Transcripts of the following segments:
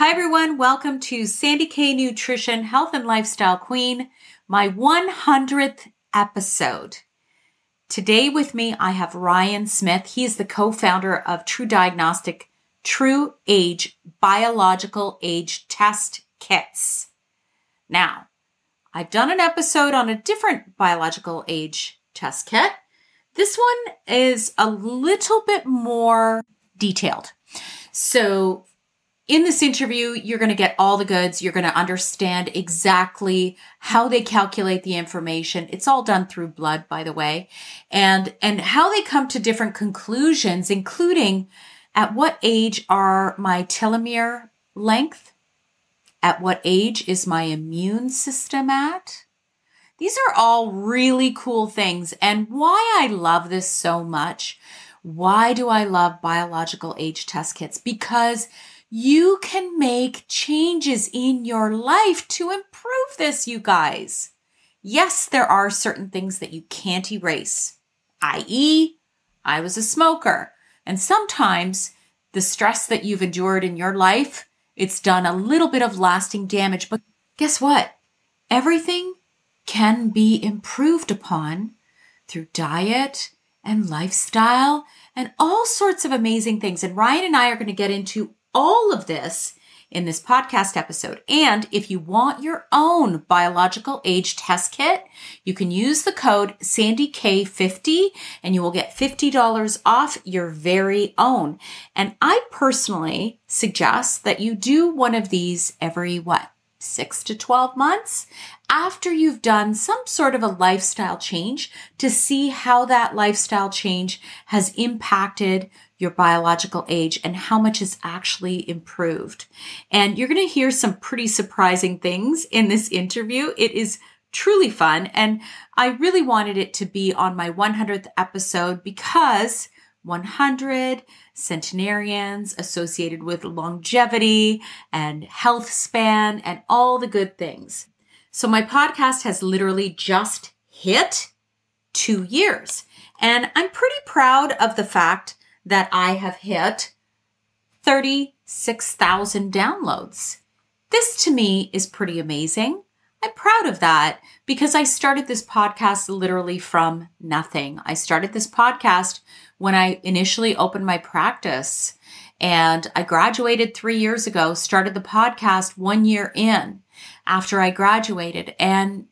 Hi, everyone. Welcome to Sandy K Nutrition Health and Lifestyle Queen, my 100th episode. Today with me, I have Ryan Smith. He is the co founder of TruDiagnostic True Age Biological Age Test Kits. Now, I've done an episode on a different biological age test kit. This one is a little bit more detailed. So, in this interview, you're going to get all the goods. You're going to understand exactly how they calculate the information. It's all done through blood, by the way, and, and how they come to different conclusions, including at what age are my telomere length? At what age is my immune system at? These are all really cool things. And why I love this so much. Why do I love biological age test kits? Because you can make changes in your life to improve this, you guys. Yes, there are certain things that you can't erase, i.e., I was a smoker. And sometimes the stress that you've endured in your life, it's done a little bit of lasting damage. But guess what? Everything can be improved upon through diet and lifestyle and all sorts of amazing things. And Ryan and I are going to get into all of this in this podcast episode. And if you want your own biological age test kit, you can use the code SandyK50 and you will get $50 off your very own. And I personally suggest that you do one of these every what? Six to 12 months after you've done some sort of a lifestyle change to see how that lifestyle change has impacted your biological age and how much is actually improved. And you're going to hear some pretty surprising things in this interview. It is truly fun. And I really wanted it to be on my 100th episode because 100 centenarians associated with longevity and health span and all the good things. So my podcast has literally just hit two years. And I'm pretty proud of the fact that I have hit 36,000 downloads. This to me is pretty amazing. I'm proud of that because I started this podcast literally from nothing. I started this podcast when I initially opened my practice and I graduated three years ago, started the podcast one year in after I graduated. And,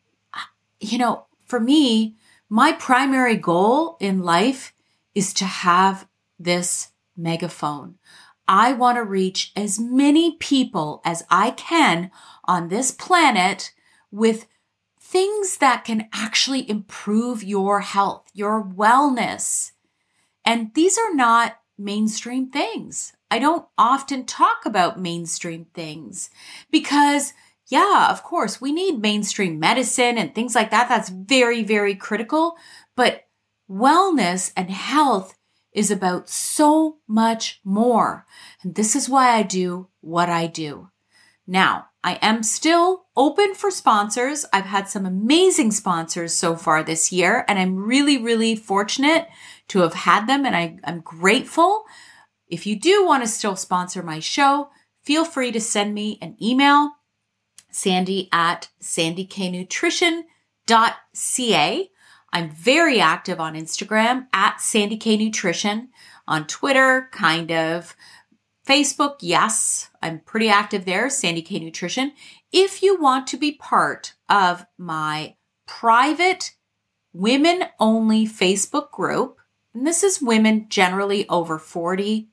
you know, for me, my primary goal in life is to have this megaphone. I want to reach as many people as I can on this planet with things that can actually improve your health, your wellness. And these are not mainstream things. I don't often talk about mainstream things because, yeah, of course, we need mainstream medicine and things like that. That's very, very critical. But wellness and health is about so much more. And this is why I do what I do. Now, I am still open for sponsors. I've had some amazing sponsors so far this year, and I'm really, really fortunate to have had them, and I, am grateful. If you do want to still sponsor my show, feel free to send me an email, sandy at sandyknutrition.ca. I'm very active on Instagram at Sandy K Nutrition, on Twitter, kind of. Facebook, yes, I'm pretty active there, Sandy K Nutrition. If you want to be part of my private women only Facebook group, and this is women generally over 40,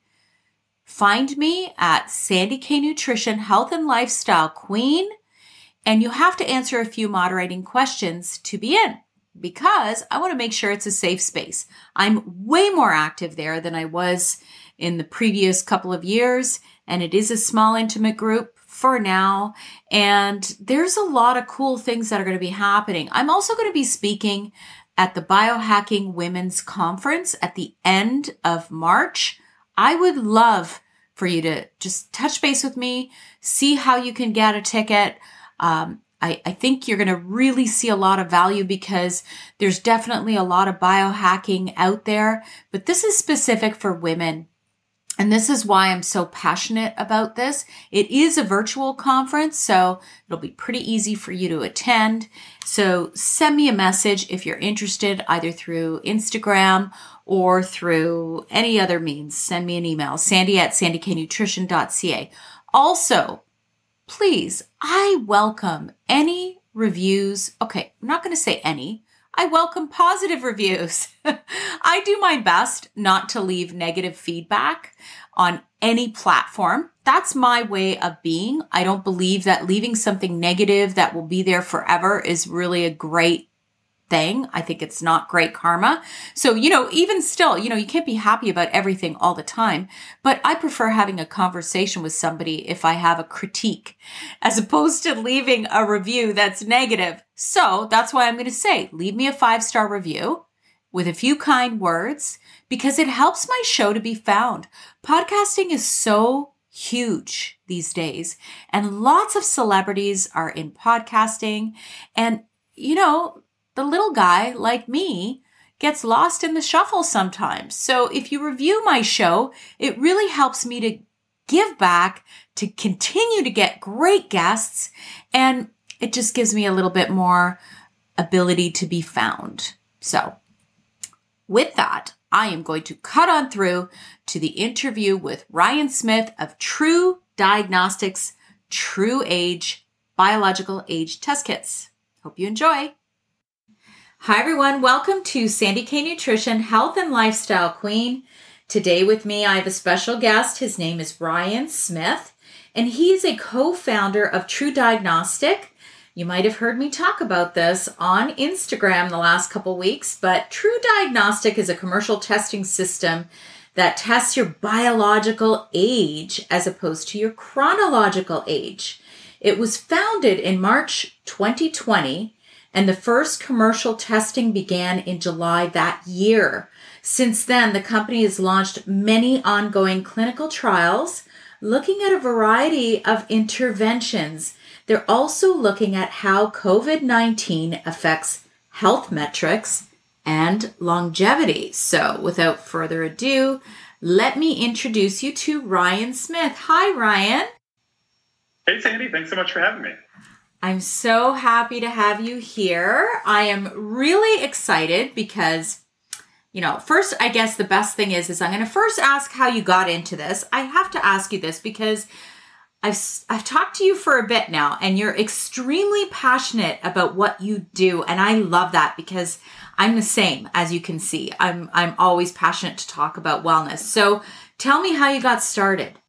find me at Sandy K Nutrition Health and Lifestyle Queen, and you have to answer a few moderating questions to be in because I want to make sure it's a safe space. I'm way more active there than I was in the previous couple of years, and it is a small, intimate group for now. And there's a lot of cool things that are going to be happening. I'm also going to be speaking at the Biohacking Women's Conference at the end of March. I would love for you to just touch base with me, see how you can get a ticket. Um, I, I think you're going to really see a lot of value because there's definitely a lot of biohacking out there, but this is specific for women. And this is why I'm so passionate about this. It is a virtual conference, so it'll be pretty easy for you to attend. So send me a message if you're interested, either through Instagram or through any other means. Send me an email, sandy at sandyknutrition.ca. Also, please, I welcome any reviews. Okay, I'm not going to say any. I welcome positive reviews. I do my best not to leave negative feedback on any platform. That's my way of being. I don't believe that leaving something negative that will be there forever is really a great thing. I think it's not great karma. So, you know, even still, you know, you can't be happy about everything all the time, but I prefer having a conversation with somebody if I have a critique as opposed to leaving a review that's negative. So that's why I'm going to say, leave me a five star review with a few kind words because it helps my show to be found. Podcasting is so huge these days and lots of celebrities are in podcasting and you know, the little guy like me gets lost in the shuffle sometimes. So if you review my show, it really helps me to give back, to continue to get great guests, and it just gives me a little bit more ability to be found. So with that, I am going to cut on through to the interview with Ryan Smith of True Diagnostics TruAge Biological Age Test Kits. Hope you enjoy. Hi, everyone. Welcome to Sandy K Nutrition Health and Lifestyle Queen. Today, with me, I have a special guest. His name is Ryan Smith, and he is a co founder of TruDiagnostic. You might have heard me talk about this on Instagram the last couple weeks, but TruDiagnostic is a commercial testing system that tests your biological age as opposed to your chronological age. It was founded in March 2020 and the first commercial testing began in July that year. Since then, the company has launched many ongoing clinical trials looking at a variety of interventions. They're also looking at how COVID 19 affects health metrics and longevity. So, without further ado, let me introduce you to Ryan Smith. Hi, Ryan. Hey, Sandy. Thanks so much for having me. I'm so happy to have you here. I am really excited because you know, first I guess the best thing is is I'm going to first ask how you got into this. I have to ask you this because I've I've talked to you for a bit now and you're extremely passionate about what you do and I love that because I'm the same as you can see. I'm I'm always passionate to talk about wellness. So, tell me how you got started.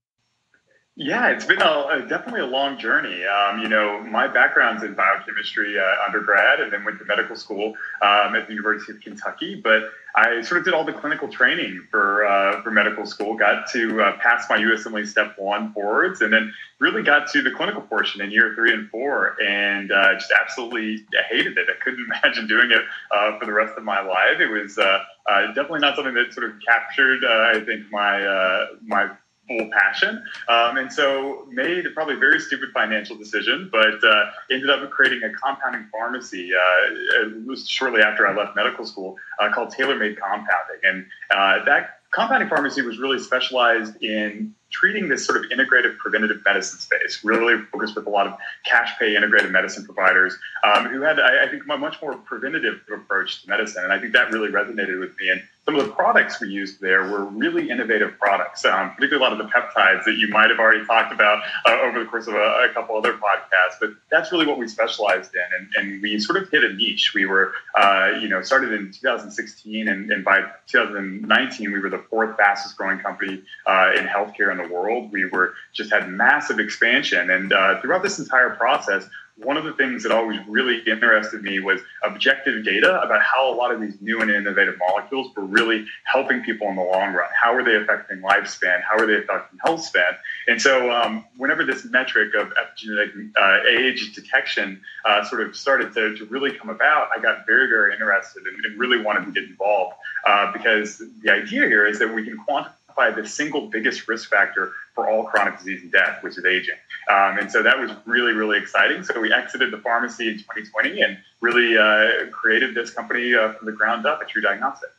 Yeah, it's been a, a, definitely a long journey. Um, you know, my background's in biochemistry uh, undergrad, and then went to medical school um, at the University of Kentucky. But I sort of did all the clinical training for uh, for medical school. Got to uh, pass my USMLE Step One boards, and then really got to the clinical portion in year three and four, and uh, just absolutely hated it. I couldn't imagine doing it uh, for the rest of my life. It was uh, definitely not something that sort of captured, I think, my my full passion. Um, and so made probably a very stupid financial decision, but uh, ended up creating a compounding pharmacy uh, shortly after I left medical school uh, called Tailor Made Compounding. And uh, that compounding pharmacy was really specialized in treating this sort of integrative preventative medicine space, really focused with a lot of cash pay integrative medicine providers um, who had, I, I think, a much more preventative approach to medicine. And I think that really resonated with me. And some of the products we used there were really innovative products, um, particularly a lot of the peptides that you might have already talked about uh, over the course of a, a, couple other podcasts. But that's really what we specialized in, and, and we sort of hit a niche. We were, uh, you know, started in 2016, and, and, by 2019, we were the fourth fastest growing company uh, in healthcare in the world. We were just had massive expansion, and uh, throughout this entire process one of the things that always really interested me was objective data about how a lot of these new and innovative molecules were really helping people in the long run. How are they affecting lifespan? How are they affecting health span? And so, um, whenever this metric of epigenetic uh, age detection uh, sort of started to, to, really come about, I got very, very interested and, and really wanted to get involved uh, because the idea here is that we can quantify the single biggest risk factor for all chronic disease and death, which is aging. Um, and so that was really, really exciting. So we exited the pharmacy in 2020 and really uh, created this company uh, from the ground up at TruDiagnostic.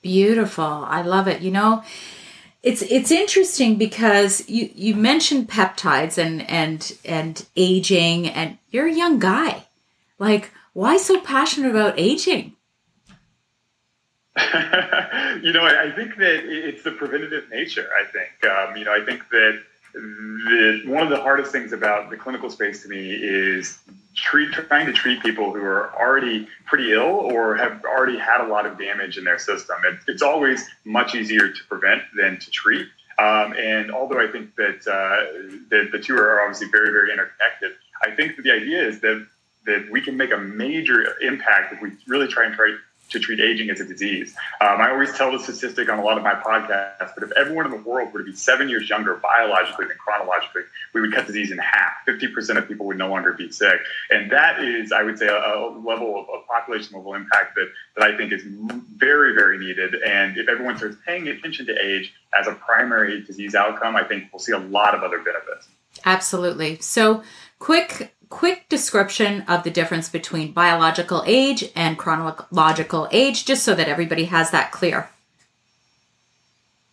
Beautiful. I love it. You know, it's it's interesting because you you mentioned peptides and and and aging and you're a young guy. Like why so passionate about aging? you know, I, I, think that it's the preventative nature. I think, um, you know, I think that the, one of the hardest things about the clinical space to me is treat, trying to treat people who are already pretty ill or have already had a lot of damage in their system. It, it's always much easier to prevent than to treat. Um, and although I think that, uh, that the two are obviously very, very interconnected, I think that the idea is that that we can make a major impact if we really try and try to treat aging as a disease. Um, I always tell the statistic on a lot of my podcasts, but if everyone in the world were to be seven years younger biologically than chronologically, we would cut disease in half. 50% of people would no longer be sick. And that is, I would say, a, a level of, of, population level impact that, that I think is very, very needed. And if everyone starts paying attention to age as a primary disease outcome, I think we'll see a lot of other benefits. Absolutely. So, quick quick description of the difference between biological age and chronological age, just so that everybody has that clear.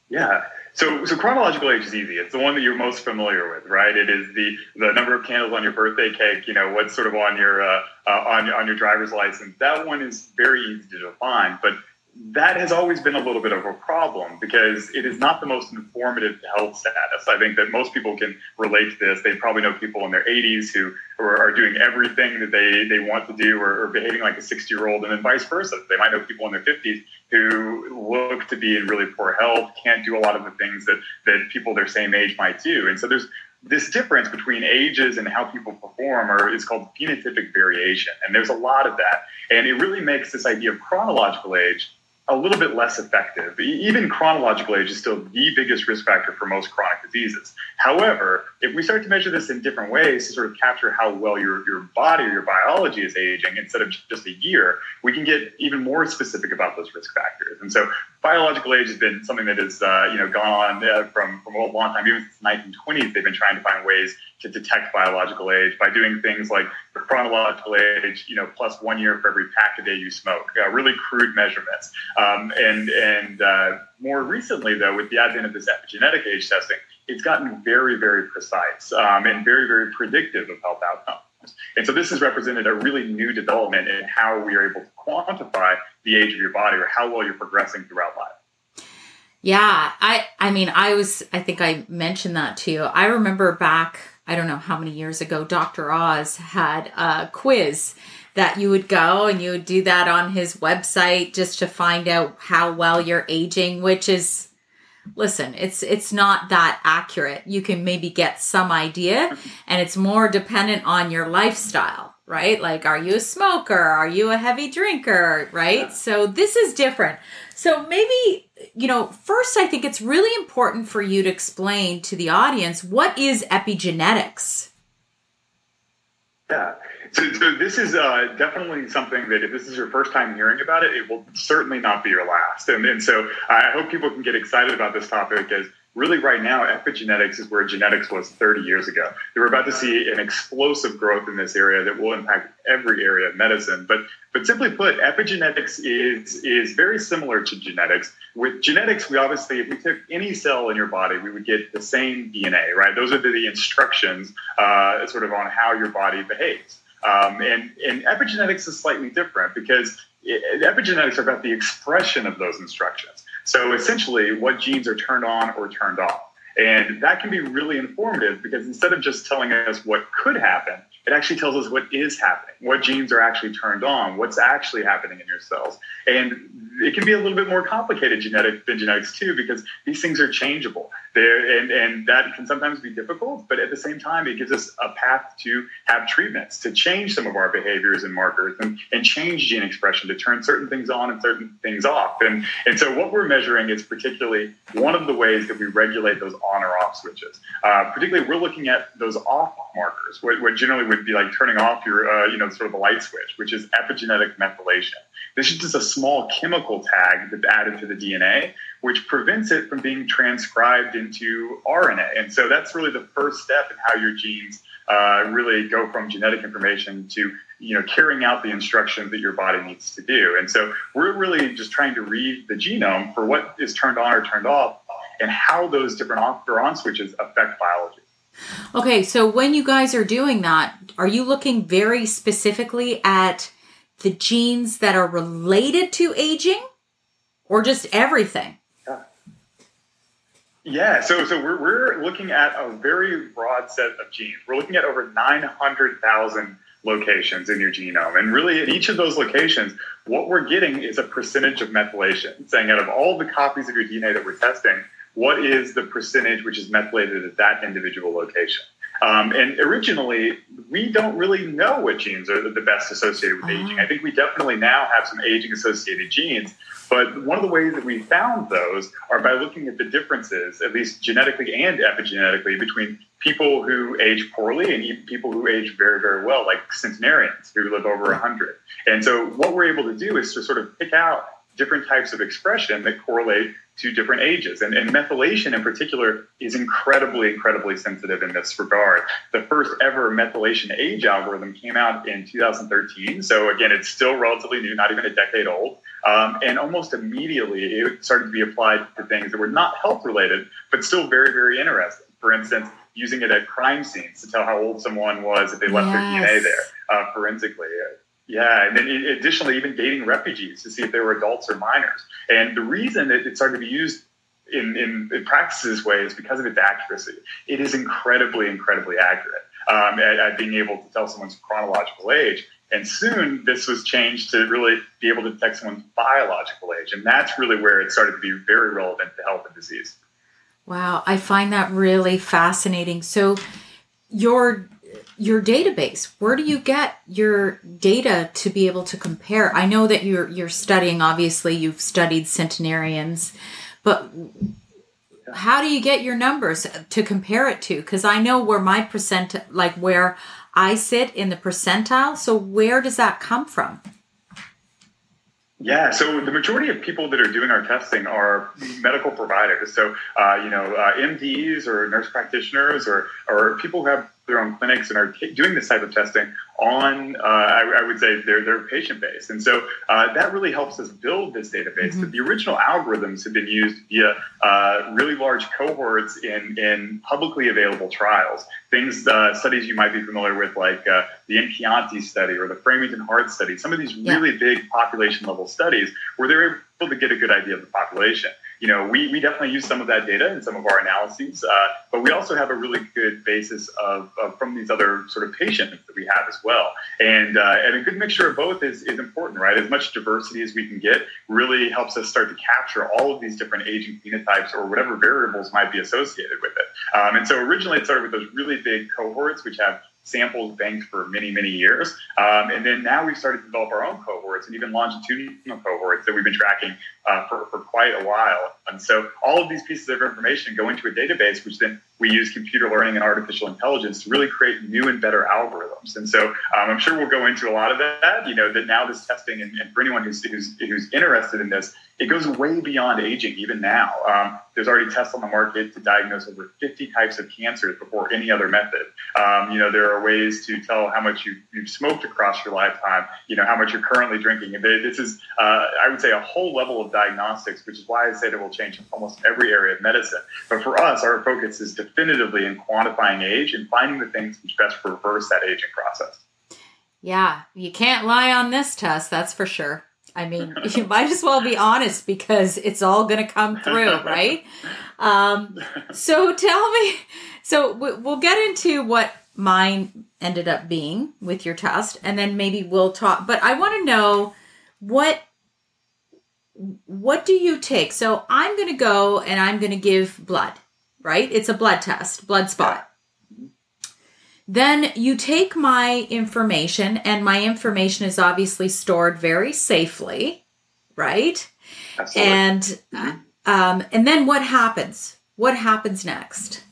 Yeah. So, so chronological age is easy. It's the one that you're most familiar with, right? It is the the number of candles on your birthday cake. You know what's sort of on your uh, uh, on on your driver's license. That one is very easy to define, but that has always been a little bit of a problem because it is not the most informative health status. I think that most people can relate to this. They probably know people in their 80s who, who are doing everything that they, they want to do or, or behaving like a 60 year old, and then vice versa. They might know people in their 50s who look to be in really poor health, can't do a lot of the things that, that people their same age might do. And so there's this difference between ages and how people perform or is called phenotypic variation. And there's a lot of that. And it really makes this idea of chronological age a little bit less effective. Even chronological age is still the biggest risk factor for most chronic diseases. However, if we start to measure this in different ways to sort of capture how well your, your body or your biology is aging instead of just a year, we can get even more specific about those risk factors. And so biological age has been something that has uh, you know gone on uh, from, from a long time. Even since the 1920s, they've been trying to find ways to detect biological age by doing things like chronological age, you know, plus one year for every pack a day you smoke. Uh, really crude measurements. Um, and and uh, more recently, though, with the advent of this epigenetic age testing, it's gotten very, very precise um, and very, very predictive of health outcomes. And so this has represented a really new development in how we are able to quantify the age of your body or how well you're progressing throughout life. Yeah, I I mean I was I think I mentioned that to you. I remember back I don't know how many years ago Dr. Oz had a quiz that you would go and you would do that on his website just to find out how well you're aging, which is listen, it's it's not that accurate. You can maybe get some idea and it's more dependent on your lifestyle, right? Like are you a smoker? Are you a heavy drinker, right? So this is different. So maybe you know, first I think it's really important for you to explain to the audience what is epigenetics. Yeah. So, so this is uh, definitely something that if this is your first time hearing about it, it will certainly not be your last. And, and so I hope people can get excited about this topic as really right now, epigenetics is where genetics was 30 years ago. We're about to see an explosive growth in this area that will impact every area of medicine. But but simply put, epigenetics is is very similar to genetics. With genetics, we obviously, if we took any cell in your body, we would get the same DNA, right? Those are the instructions, uh, sort of on how your body behaves. Um, and, and epigenetics is slightly different because it, epigenetics are about the expression of those instructions. So essentially, what genes are turned on or turned off. And that can be really informative because instead of just telling us what could happen, it actually tells us what is happening, what genes are actually turned on, what's actually happening in your cells. And it can be a little bit more complicated genetic than genetics too, because these things are changeable. They're, and, and that can sometimes be difficult, but at the same time, it gives us a path to have treatments, to change some of our behaviors and markers and, and change gene expression to turn certain things on and certain things off. And, and so what we're measuring is particularly one of the ways that we regulate those on or off switches. Uh, particularly, we're looking at those off markers, what, what generally would be like turning off your, uh, you know, sort of the light switch, which is epigenetic methylation. This is just a small chemical tag that's added to the DNA, which prevents it from being transcribed into RNA. And so that's really the first step in how your genes uh, really go from genetic information to you know carrying out the instructions that your body needs to do. And so we're really just trying to read the genome for what is turned on or turned off, and how those different off or on switches affect biology. Okay, so when you guys are doing that, are you looking very specifically at the genes that are related to aging or just everything? Yeah, so so we're, we're looking at a very broad set of genes. We're looking at over 900,000 locations in your genome. And really, at each of those locations, what we're getting is a percentage of methylation, saying out of all the copies of your DNA that we're testing, what is the percentage which is methylated at that individual location? Um, and originally, we don't really know what genes are the best associated with aging. I think we definitely now have some aging associated genes, but one of the ways that we found those are by looking at the differences, at least genetically and epigenetically, between people who age poorly and people who age very, very well, like centenarians who live over 100. And so, what we're able to do is to sort of pick out different types of expression that correlate to different ages. And, and, methylation in particular is incredibly, incredibly sensitive in this regard. The first ever methylation age algorithm came out in 2013. So again, it's still relatively new, not even a decade old. Um, and almost immediately it started to be applied to things that were not health related, but still very, very interesting. For instance, using it at crime scenes to tell how old someone was if they left yes. their DNA there uh, forensically. Yeah, and then additionally, even dating refugees to see if they were adults or minors. And the reason that it started to be used in, in, in practice this way is because of its accuracy. It is incredibly, incredibly accurate um, at, at being able to tell someone's chronological age. And soon this was changed to really be able to detect someone's biological age. And that's really where it started to be very relevant to health and disease. Wow, I find that really fascinating. So, your your database. Where do you get your data to be able to compare? I know that you're you're studying obviously you've studied centenarians but how do you get your numbers to compare it to? Because i know where my percent like where i sit in the percentile so where does that come from? Yeah, so the majority of people that are doing our testing are medical providers. So, uh, you know, uh, MDs or nurse practitioners or, or people who have their own clinics and are t- doing this type of testing on, uh, I, I, would say, their, their patient base. And so uh, that really helps us build this database. Mm-hmm. The original algorithms have been used via uh, really large cohorts in, in publicly available trials. Things, uh, studies you might be familiar with, like uh, the InCHIANTI study or the Framingham Heart study, some of these really yeah. big population level studies where they're able to get a good idea of the population you know, we, we definitely use some of that data in some of our analyses, uh, but we also have a really good basis of, of, from these other sort of patients that we have as well. And, uh, and a good mixture of both is, is important, right? As much diversity as we can get really helps us start to capture all of these different aging phenotypes or whatever variables might be associated with it. Um, and so originally it started with those really big cohorts, which have samples banked for many, many years. Um, and then now we've started to develop our own cohorts and even longitudinal cohorts that we've been tracking uh, for, for quite a while. And so all of these pieces of information go into a database, which then we use computer learning and artificial intelligence to really create new and better algorithms. And so um, I'm sure we'll go into a lot of that, you know, that now this testing, and, and for anyone who's, who's, who's interested in this, it goes way beyond aging even now. Um, there's already tests on the market to diagnose over 50 types of cancers before any other method. Um, you know, there are ways to tell how much you, you've smoked across your lifetime, you know, how much you're currently drinking. And this is, uh, I would say, a whole level of diagnostics, which is why I said it will change almost every area of medicine. But for us, our focus is definitively in quantifying age and finding the things which best reverse that aging process. Yeah, you can't lie on this test, that's for sure. I mean, you might as well be honest because it's all going to come through, right? Um, so tell me, so we'll get into what mine ended up being with your test, and then maybe we'll talk. But I want to know what what do you take? So I'm going to go and I'm going to give blood, right? It's a blood test, blood spot. Then you take my information, and my information is obviously stored very safely, right? Absolutely. And um, and then what happens? What happens next?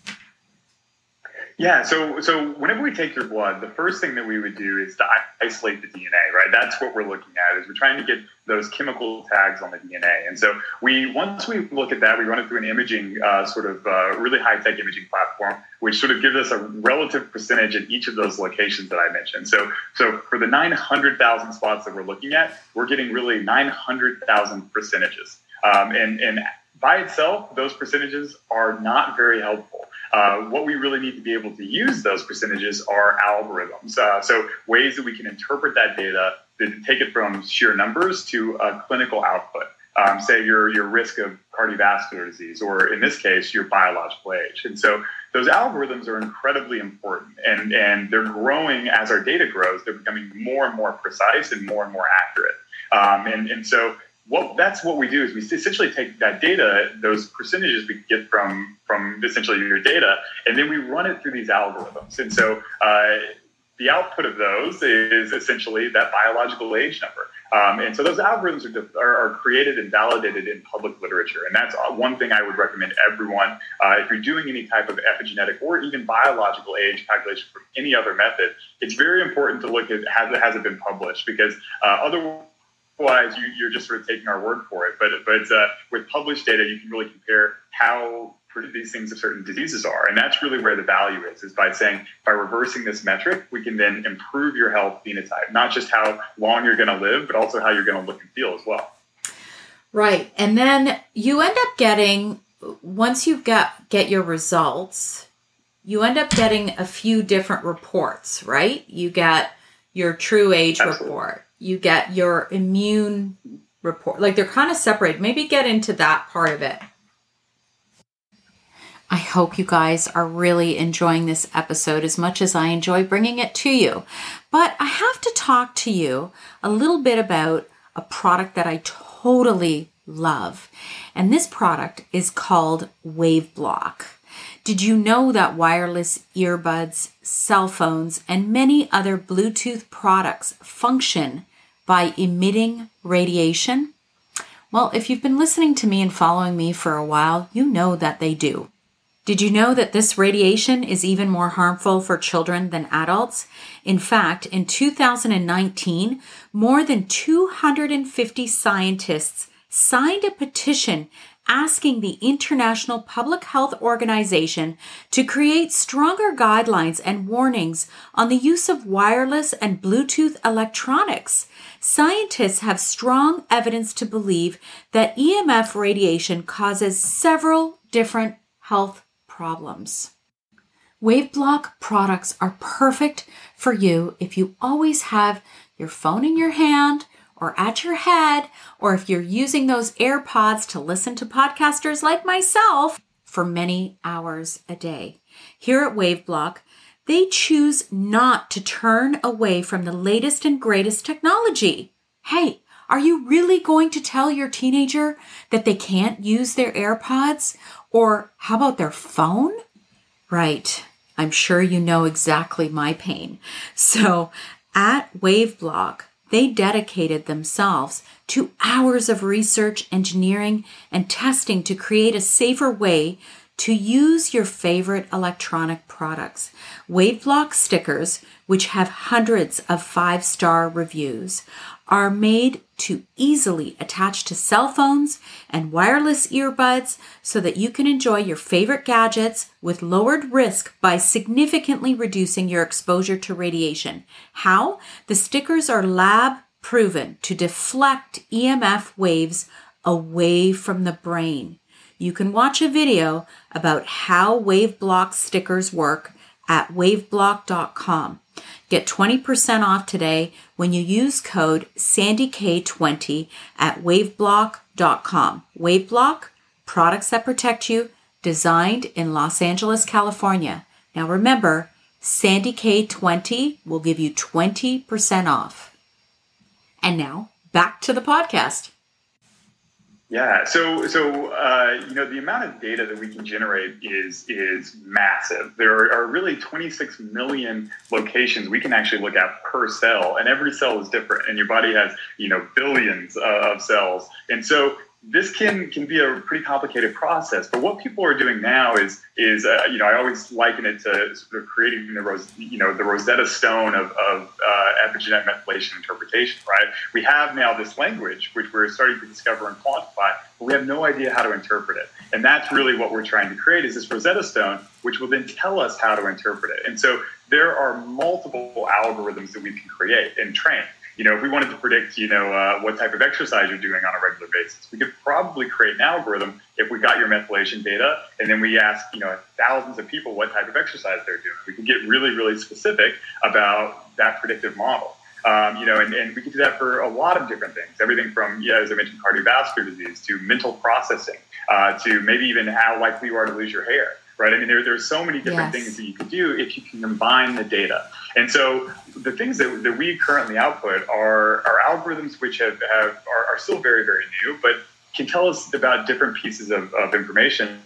Yeah, so so whenever we take your blood, the first thing that we would do is to isolate the DNA, right? That's what we're looking at. Is we're trying to get those chemical tags on the DNA, and so we once we look at that, we run it through an imaging uh, sort of uh, really high tech imaging platform, which sort of gives us a relative percentage at each of those locations that I mentioned. So so for the nine hundred thousand spots that we're looking at, we're getting really nine hundred thousand percentages, um, and and by itself, those percentages are not very helpful. Uh, what we really need to be able to use those percentages are algorithms. Uh, so ways that we can interpret that data to take it from sheer numbers to a clinical output. Um, say your your risk of cardiovascular disease, or in this case, your biological age. And so those algorithms are incredibly important, and and they're growing as our data grows. They're becoming more and more precise and more and more accurate. Um, and and so what that's what we do is we essentially take that data, those percentages we get from from essentially your data, and then we run it through these algorithms. And so uh, the output of those is essentially that biological age number. Um, and so those algorithms are, are, are, created and validated in public literature. And that's uh, one thing I would recommend everyone, uh, if you're doing any type of epigenetic or even biological age calculation from any other method, it's very important to look at has, has it been published because uh, otherwise otherwise you, you're just sort of taking our word for it. But but uh, with published data, you can really compare how these things of certain diseases are, and that's really where the value is. Is by saying by reversing this metric, we can then improve your health phenotype, not just how long you're going to live, but also how you're going to look and feel as well. Right, and then you end up getting once you get get your results, you end up getting a few different reports. Right, you get your true age Absolutely. report you get your immune report. Like they're kind of separate. Maybe get into that part of it. I hope you guys are really enjoying this episode as much as I enjoy bringing it to you. But I have to talk to you a little bit about a product that I totally love. And this product is called WaveBlock. Did you know that wireless earbuds, cell phones, and many other Bluetooth products function by emitting radiation? Well, if you've been listening to me and following me for a while, you know that they do. Did you know that this radiation is even more harmful for children than adults? In fact, in 2019, more than 250 scientists signed a petition asking the International Public Health Organization to create stronger guidelines and warnings on the use of wireless and Bluetooth electronics. Scientists have strong evidence to believe that EMF radiation causes several different health problems. WaveBlock products are perfect for you if you always have your phone in your hand or at your head, or if you're using those AirPods to listen to podcasters like myself for many hours a day. Here at WaveBlock, they choose not to turn away from the latest and greatest technology. Hey, are you really going to tell your teenager that they can't use their AirPods? Or how about their phone? Right. I'm sure you know exactly my pain. So at WaveBlock, they dedicated themselves to hours of research, engineering, and testing to create a safer way to use your favorite electronic products. WaveBlock stickers, which have hundreds of five star reviews, are made to easily attach to cell phones and wireless earbuds so that you can enjoy your favorite gadgets with lowered risk by significantly reducing your exposure to radiation. How? The stickers are lab proven to deflect EMF waves away from the brain. You can watch a video about how WaveBlock stickers work at waveblock.com. Get 20% off today when you use code SandyK20 at waveblock.com. Waveblock, products that protect you, designed in Los Angeles, California. Now remember, Sandy K20 will give you 20% off. And now back to the podcast. Yeah, so so uh, you know the amount of data that we can generate is is massive. There are, are, really 26 million locations we can actually look at per cell, and every cell is different. And your body has you know billions uh, of cells, and so this can can be a pretty complicated process. But what people are doing now is is uh, you know I always liken it to sort of creating the Rose, you know the Rosetta Stone of, of uh, epigenetic methylation interpretation. Right? We have now this language which we're starting to discover and quantify, but we have no idea how to interpret it. And that's really what we're trying to create is this Rosetta Stone, which will then tell us how to interpret it. And so there are multiple algorithms that we can create and train you know, if we wanted to predict, you know, uh, what type of exercise you're doing on a regular basis, we could probably create an algorithm if we got your methylation data, and then we ask, you know, thousands of people what type of exercise they're doing. We can get really, really specific about that predictive model. Um, you know, and, and we can do that for a lot of different things. Everything from, yeah, as I mentioned, cardiovascular disease to mental processing uh, to maybe even how likely you are to lose your hair right? I mean, there, there's so many different yes. things that you can do if you can combine the data. And so the things that, that we currently output are, are algorithms which have, have are, are still very, very new, but can tell us about different pieces of, of information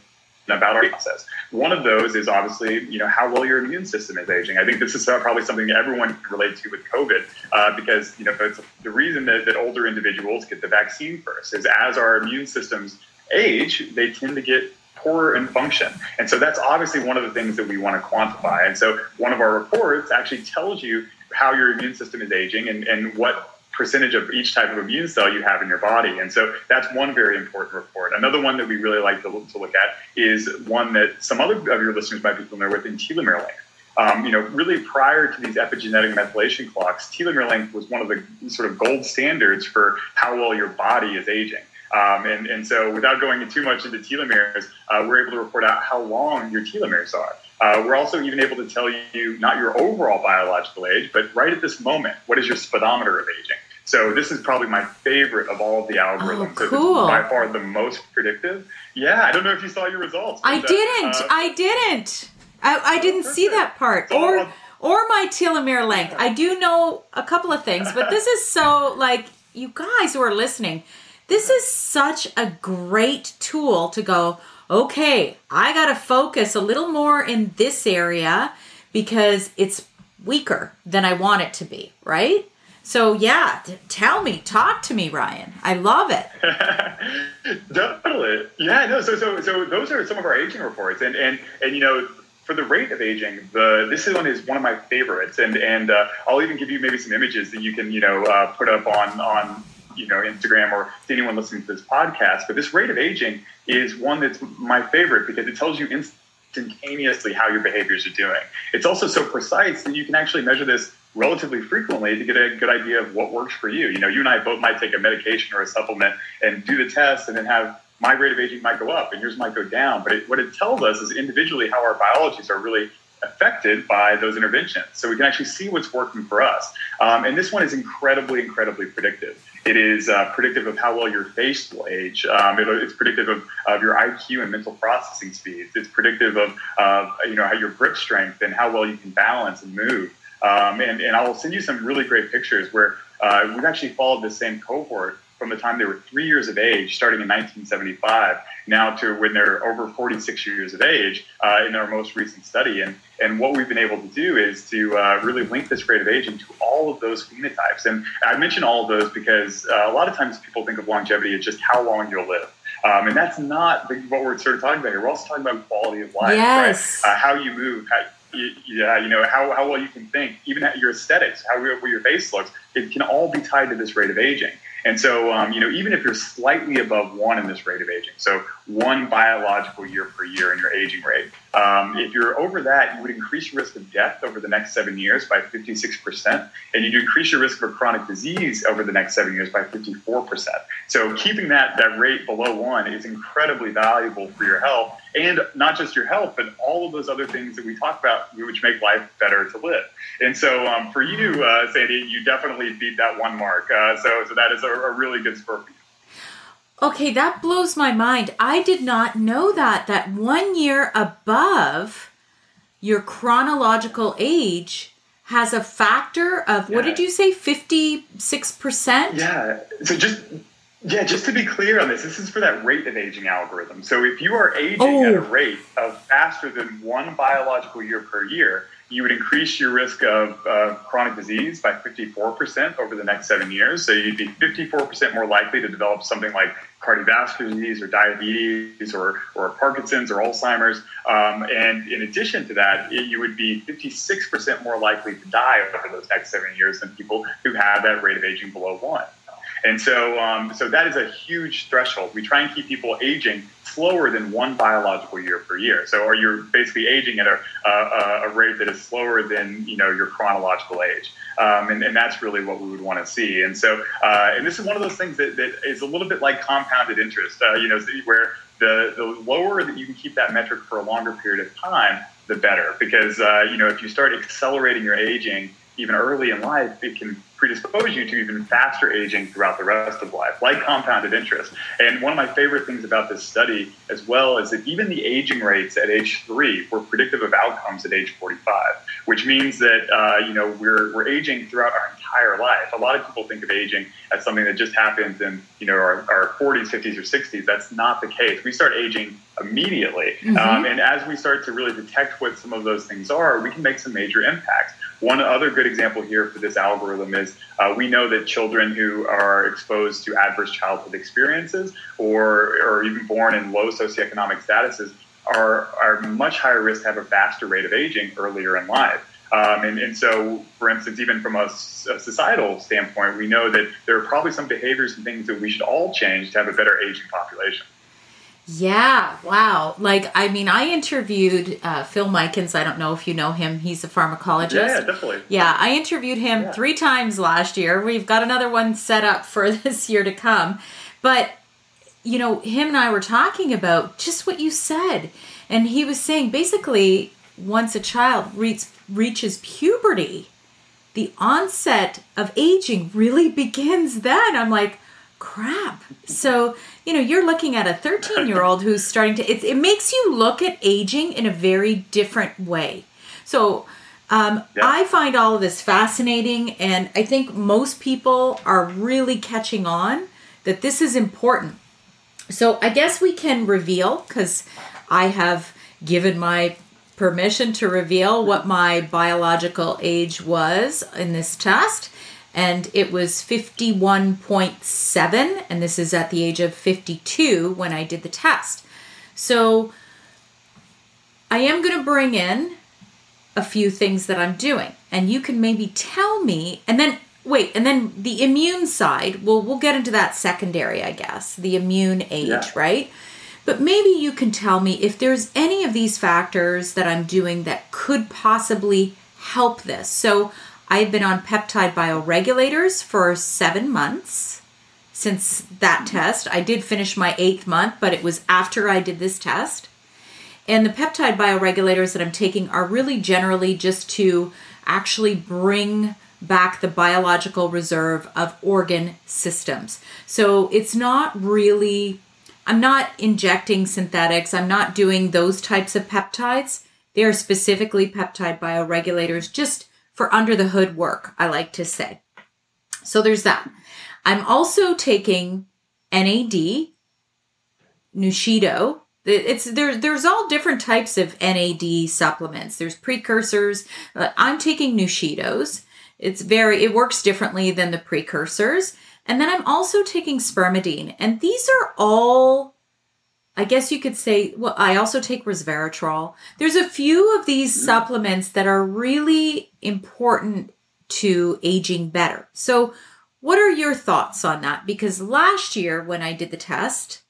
about our process. One of those is obviously, you know, how well your immune system is aging. I think this is probably something everyone can relate to with COVID uh, because, you know, it's the reason that, that older individuals get the vaccine first is as our immune systems age, they tend to get poorer in function. And so that's obviously one of the things that we want to quantify. And so one of our reports actually tells you how your immune system is aging and, and what percentage of each type of immune cell you have in your body. And so that's one very important report. Another one that we really like to look, to look at is one that some other of your listeners might be familiar with in telomere length. Um, you know, really prior to these epigenetic methylation clocks, telomere length was one of the sort of gold standards for how well your body is aging. Um, and, and so, without going too much into telomeres, uh, we're able to report out how long your telomeres are. Uh, we're also even able to tell you not your overall biological age, but right at this moment, what is your speedometer of aging? So this is probably my favorite of all of the algorithms. Oh, cool. by far the most predictive. Yeah, I don't know if you saw your results. I didn't. Uh, I didn't. I, I didn't see that part. So or or my telomere length. I do know a couple of things, but this is so like you guys who are listening this is such a great tool to go, okay, I got to focus a little more in this area because it's weaker than I want it to be, right? So yeah, t- tell me, talk to me, Ryan. I love it. Definitely, yeah. No, so so so those are some of our aging reports, and and and you know for the rate of aging, the this one is one of my favorites, and and uh, I'll even give you maybe some images that you can you know uh, put up on on you know Instagram or to anyone listening to this podcast. But this rate of aging is one that's my favorite because it tells you instantaneously how your behaviors are doing. It's also so precise that you can actually measure this relatively frequently to get a good idea of what works for you. You know, you and I both might take a medication or a supplement and do the test and then have my rate of aging might go up and yours might go down. But it, what it tells us is individually how our biologies are really affected by those interventions. So we can actually see what's working for us. Um, and this one is incredibly, incredibly predictive. It is uh, predictive of how well your face will age. Um, it, it's predictive of, of your IQ and mental processing speeds. It's predictive of uh, you know how your grip strength and how well you can balance and move. Um, and, and I will send you some really great pictures where uh, we've actually followed the same cohort from the time they were three years of age, starting in 1975, now to when they're over 46 years of age uh, in our most recent study. And, and what we've been able to do is to uh, really link this rate of aging to all of those phenotypes. And I mention all of those because uh, a lot of times people think of longevity as just how long you'll live. Um, and that's not what we're sort of talking about here. We're also talking about quality of life, yes. right? Uh, how you move, how, yeah, you know how, how well you can think, even your aesthetics, how your face looks. It can all be tied to this rate of aging. And so, um, you know, even if you're slightly above one in this rate of aging, so one biological year per year in your aging rate, Um, if you're over that, you would increase your risk of death over the next seven years by 56%, and you'd increase your risk of chronic disease over the next seven years by 54%. So keeping that, that rate below one is incredibly valuable for your health, and not just your health, but all of those other things that we talk about, which make life better to live. And so um, for you, uh, Sandy, you definitely beat that one mark. Uh, so, so that is a, a really good score for you. Okay, that blows my mind. I did not know that that one year above your chronological age has a factor of what yeah. did you say 56%? Yeah. So just yeah, just to be clear on this, this is for that rate of aging algorithm. So if you are aging oh. at a oh. rate of faster than one biological year per year, you would increase your risk of uh, chronic disease by 54% over the next seven years. So you'd be 54% more likely to develop something like cardiovascular disease or diabetes or, or Parkinson's or Alzheimer's. Um, and in addition to that, it, you would be 56% more likely to die over those next seven years than people who have that rate of aging below one. And so, um, so that is a huge threshold. We try and keep people aging slower than one biological year per year. So, or you're basically aging at a, a, a rate that is slower than you know your chronological age, um, and, and, that's really what we would want to see. And so, uh, and this is one of those things that, that is a little bit like compounded interest. Uh, you know, where the the lower that you can keep that metric for a longer period of time, the better. Because uh, you know, if you start accelerating your aging even early in life, it can predispose you to even faster aging throughout the rest of life, like compounded interest. And one of my favorite things about this study as well is that even the aging rates at age three were predictive of outcomes at age 45, which means that uh, you know we're, we're aging throughout our entire life. A lot of people think of aging as something that just happens in you know our, our 40s, 50s, or 60s. That's not the case. We start aging immediately, mm-hmm. um, and as we start to really detect what some of those things are, we can make some major impacts. One other good example here for this algorithm is uh, we know that children who are exposed to adverse childhood experiences or, or even born in low socioeconomic statuses are, are much higher risk to have a faster rate of aging earlier in life. Um, and, and, so, for instance, even from a, a, societal standpoint, we know that there are probably some behaviors and things that we should all change to have a better aging population. Yeah, wow. Like, I mean, I interviewed uh, Phil Micans. I don't know if you know him. He's a pharmacologist. Yeah, definitely. Yeah, I interviewed him yeah. three times last year. We've got another one set up for this year to come. But, you know, him and I were talking about just what you said. And he was saying basically, once a child reach, reaches puberty, the onset of aging really begins then. I'm like, crap. So, you know, you're looking at a 13 year old who's starting to, it, it makes you look at aging in a very different way. So, um, yeah. I find all of this fascinating, and I think most people are really catching on that this is important. So, I guess we can reveal, because I have given my permission to reveal what my biological age was in this test and it was 51.7 and this is at the age of 52 when I did the test. So I am going to bring in a few things that I'm doing and you can maybe tell me and then wait and then the immune side well we'll get into that secondary I guess the immune age yeah. right but maybe you can tell me if there's any of these factors that I'm doing that could possibly help this so I've been on peptide bioregulators for seven months since that test. I did finish my eighth month, but it was after I did this test. And the peptide bioregulators that I'm taking are really generally just to actually bring back the biological reserve of organ systems. So it's not really, I'm not injecting synthetics, I'm not doing those types of peptides. They are specifically peptide bioregulators, just for under the hood work, I like to say. So there's that. I'm also taking NAD, Nuchido. It's there. There's all different types of NAD supplements. There's precursors. I'm taking Nuchidos. It's very. It works differently than the precursors. And then I'm also taking spermidine. And these are all I guess you could say, well, I also take resveratrol. There's a few of these mm. supplements that are really important to aging better. So, what are your thoughts on that? Because last year when I did the test,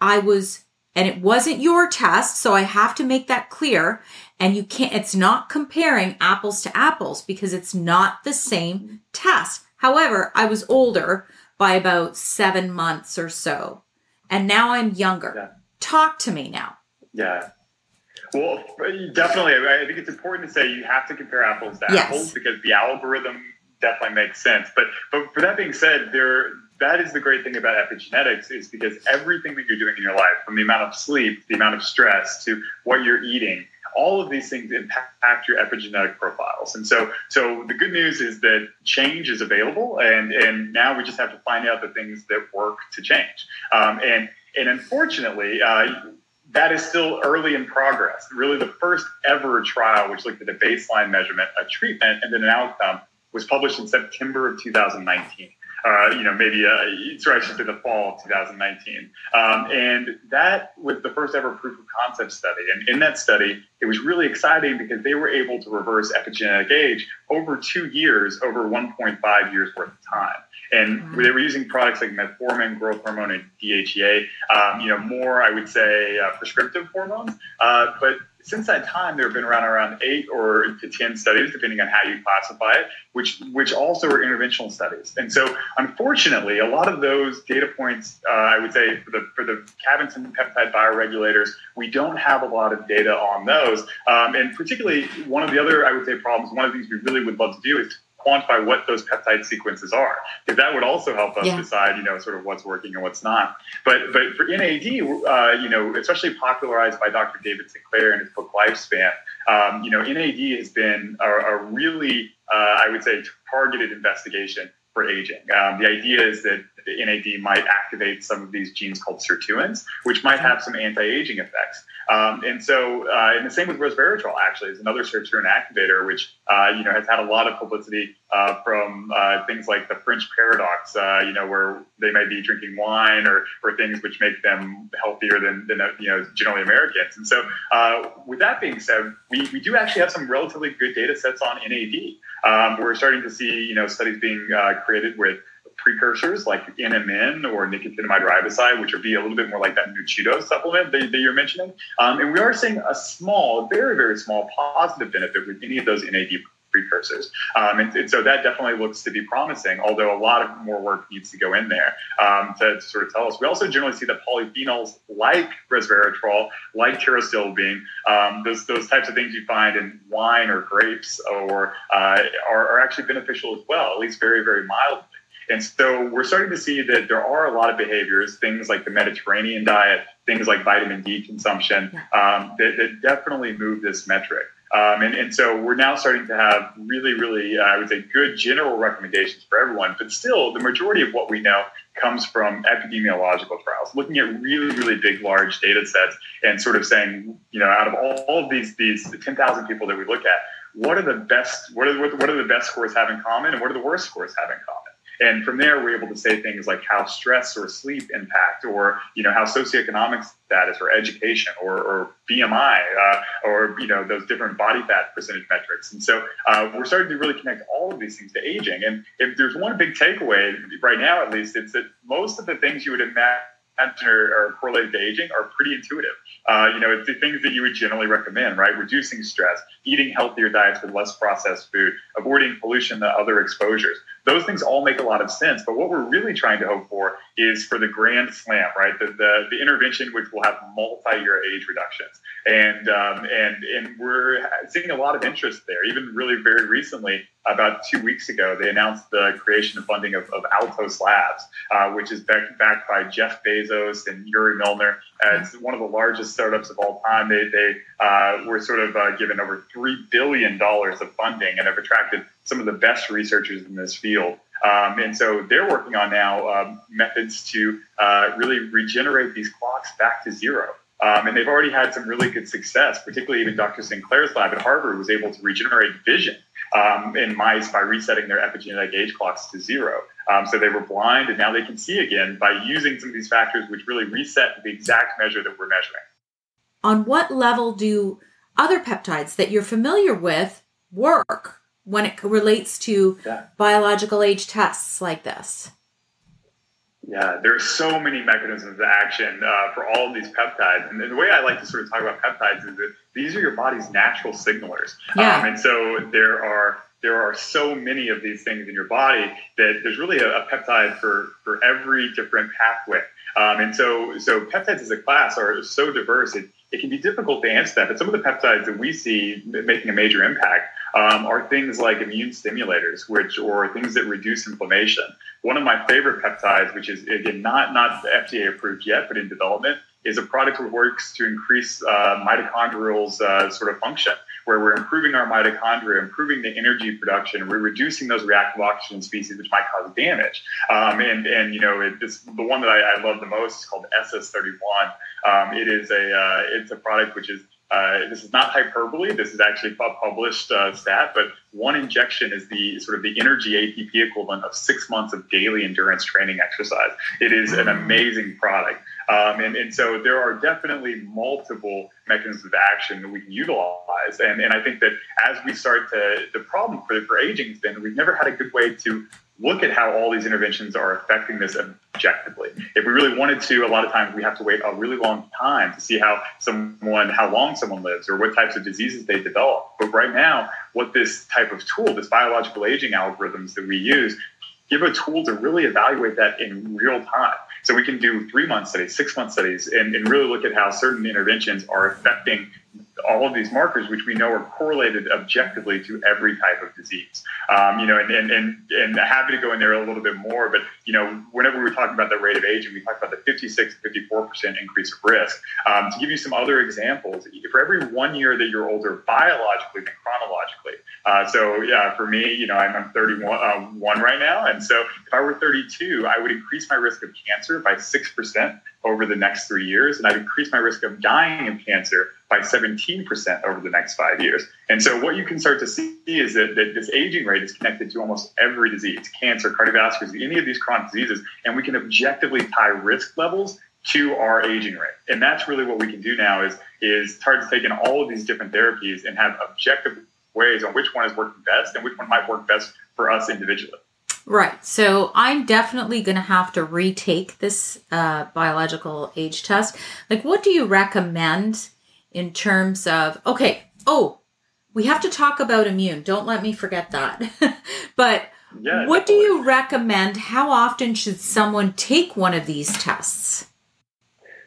I was and it wasn't your test. So I have to make that clear. And you can't, it's not comparing apples to apples because it's not the same test. However, I was older by about seven months or so, and now I'm younger. Yeah. Talk to me now. Yeah. Well, definitely. I think it's important to say you have to compare apples to yes. apples because the algorithm definitely makes sense. But but for that being said, there that is the great thing about epigenetics is because everything that you're doing in your life, from the amount of sleep, the amount of stress, to what you're eating, all of these things impact your epigenetic profiles. And so, so the good news is that change is available, and and now we just have to find out the things that work to change. Um, and and unfortunately. Uh, that is still early in progress. Really, the first ever trial, which looked at a baseline measurement, a treatment, and then an outcome, was published in September of 2019 uh, you know, maybe uh, sorry, I should say the fall of 2019. Um, and that was the first ever proof of concept study. And in that study, it was really exciting because they were able to reverse epigenetic age over two years, over 1.5 years worth of time. And mm-hmm. they were using products like metformin, growth hormone, and DHEA. Um, you know, more I would say uh, prescriptive hormones, uh, but since that time, there have been around around eight or to ten studies, depending on how you classify it, which which also are interventional studies. And so, unfortunately, a lot of those data points, uh, I would say, for the for the cavin peptide bioregulators, we don't have a lot of data on those. Um, and particularly, one of the other, I would say, problems. One of the things we really would love to do is quantify what those peptide sequences are, because that would also help us yeah. decide, you know, sort of what's working and what's not. But but for NAD, uh, you know, especially popularized by Dr. David Sinclair in his book Lifespan, um, you know, NAD has been a, a really, uh, I would say, targeted investigation for aging. Um, the idea is that NAD might activate some of these genes called sirtuins, which might have some anti-aging effects. Um, and so, uh, and the same with resveratrol actually is another sirtuin activator, which uh, you know has had a lot of publicity uh, from uh, things like the French paradox, uh, you know, where they may be drinking wine or, or things which make them healthier than, than you know generally Americans. And so, uh, with that being said, we, we do actually have some relatively good data sets on NAD. Um, we're starting to see you know studies being created with precursors like NMN or nicotinamide riboside, which would be a little bit more like that Nuchido supplement that, that you're mentioning. Um, and we are seeing a small, very, very small positive benefit with any of those NAD precursors. Um, and, and, so that definitely looks to be promising, although a lot of more work needs to go in there um, to, to, sort of tell us. We also generally see that polyphenols like resveratrol, like pterostilbene, um, those, those types of things you find in wine or grapes or uh, are, are actually beneficial as well, at least very, very mildly. And so we're starting to see that there are a lot of behaviors, things like the Mediterranean diet, things like vitamin D consumption, um, that, that, definitely move this metric. Um, and, and, so we're now starting to have really, really, uh, I would say, good general recommendations for everyone. But still, the majority of what we know comes from epidemiological trials, looking at really, really big, large data sets and sort of saying, you know, out of all, all of these, these 10,000 people that we look at, what are the best, what are, what are the best scores have in common and what are the worst scores have in common? And from there, we're able to say things like how stress or sleep impact, or you know how socioeconomic status or education or, or BMI, uh, or you know those different body fat percentage metrics. And so uh, we're starting to really connect all of these things to aging. And if there's one big takeaway right now, at least, it's that most of the things you would imagine or, or correlated to aging are pretty intuitive. Uh, you know, it's the things that you would generally recommend, right? Reducing stress, eating healthier diets with less processed food, avoiding pollution and other exposures. Those things all make a lot of sense. But what we're really trying to hope for is for the grand slam, right? The, the, the intervention which will have multi-year age reductions. And, um, and, and we're seeing a lot of interest there. Even really very recently, about two weeks ago, they announced the creation and funding of, of Altos Labs, uh, which is backed, backed by Jeff Bezos and Yuri Milner. as one of the largest startups of all time. They, they uh, were sort of uh, given over $3 billion of funding and have attracted some of the best researchers in this field. Um, and so they're working on now um, methods to uh, really regenerate these clocks back to zero. Um, and they've already had some really good success, particularly even Dr. Sinclair's lab at Harvard was able to regenerate vision um, in mice by resetting their epigenetic age clocks to zero. Um, so they were blind and now they can see again by using some of these factors which really reset the exact measure that we're measuring. On what level do other peptides that you're familiar with work when it relates to yeah. biological age tests like this? Yeah, there are so many mechanisms of action uh, for all of these peptides. And the way I like to sort of talk about peptides is that these are your body's natural signalers. Yeah. Um, and so there are there are so many of these things in your body that there's really a, a peptide for for every different pathway. Um, and so so peptides as a class are so diverse. It, it can be difficult to answer that, but some of the peptides that we see making a major impact um, are things like immune stimulators, which or things that reduce inflammation. One of my favorite peptides, which is again not not FDA approved yet, but in development, is a product that works to increase uh, mitochondrial uh, sort of function, where we're improving our mitochondria, improving the energy production, we're reducing those reactive oxygen species, which might cause damage. Um, and and you know, it, this, the one that I, I, love the most is called SS31. Um, it is a uh, it's a product which is uh, this is not hyperbole. This is actually a published uh, stat, but one injection is the sort of the energy ATP equivalent of six months of daily endurance training exercise. It is an amazing product. Um, and, and so there are definitely multiple mechanisms of action that we can utilize. And, and I think that as we start to, the problem for, for aging has been we've never had a good way to look at how all these interventions are affecting this objectively. If we really wanted to, a lot of times we have to wait a really long time to see how someone, how long someone lives or what types of diseases they develop. But right now, what this type of tool, this biological aging algorithms that we use, give a tool to really evaluate that in real time. So we can do three month studies, six month studies, and, and really look at how certain interventions are affecting all of these markers, which we know are correlated objectively to every type of disease. Um, you know, and, and, and, and happy to go in there a little bit more, but, you know, whenever we're talking about the rate of aging, we talk about the 56, 54% increase of risk. Um, to give you some other examples, for every one year that you're older biologically than chronologically. Uh, so yeah, for me, you know, I'm, I'm 31 uh, right now. And so if I were 32, I would increase my risk of cancer by 6% over the next three years, and I've increased my risk of dying of cancer by 17% over the next five years. And so, what you can start to see is that, that this aging rate is connected to almost every disease cancer, cardiovascular, any of these chronic diseases, and we can objectively tie risk levels to our aging rate. And that's really what we can do now is, is start to take in all of these different therapies and have objective ways on which one is working best and which one might work best for us individually. Right. So I'm definitely going to have to retake this uh, biological age test. Like, what do you recommend in terms of, okay, oh, we have to talk about immune. Don't let me forget that. but yeah, what definitely. do you recommend? How often should someone take one of these tests?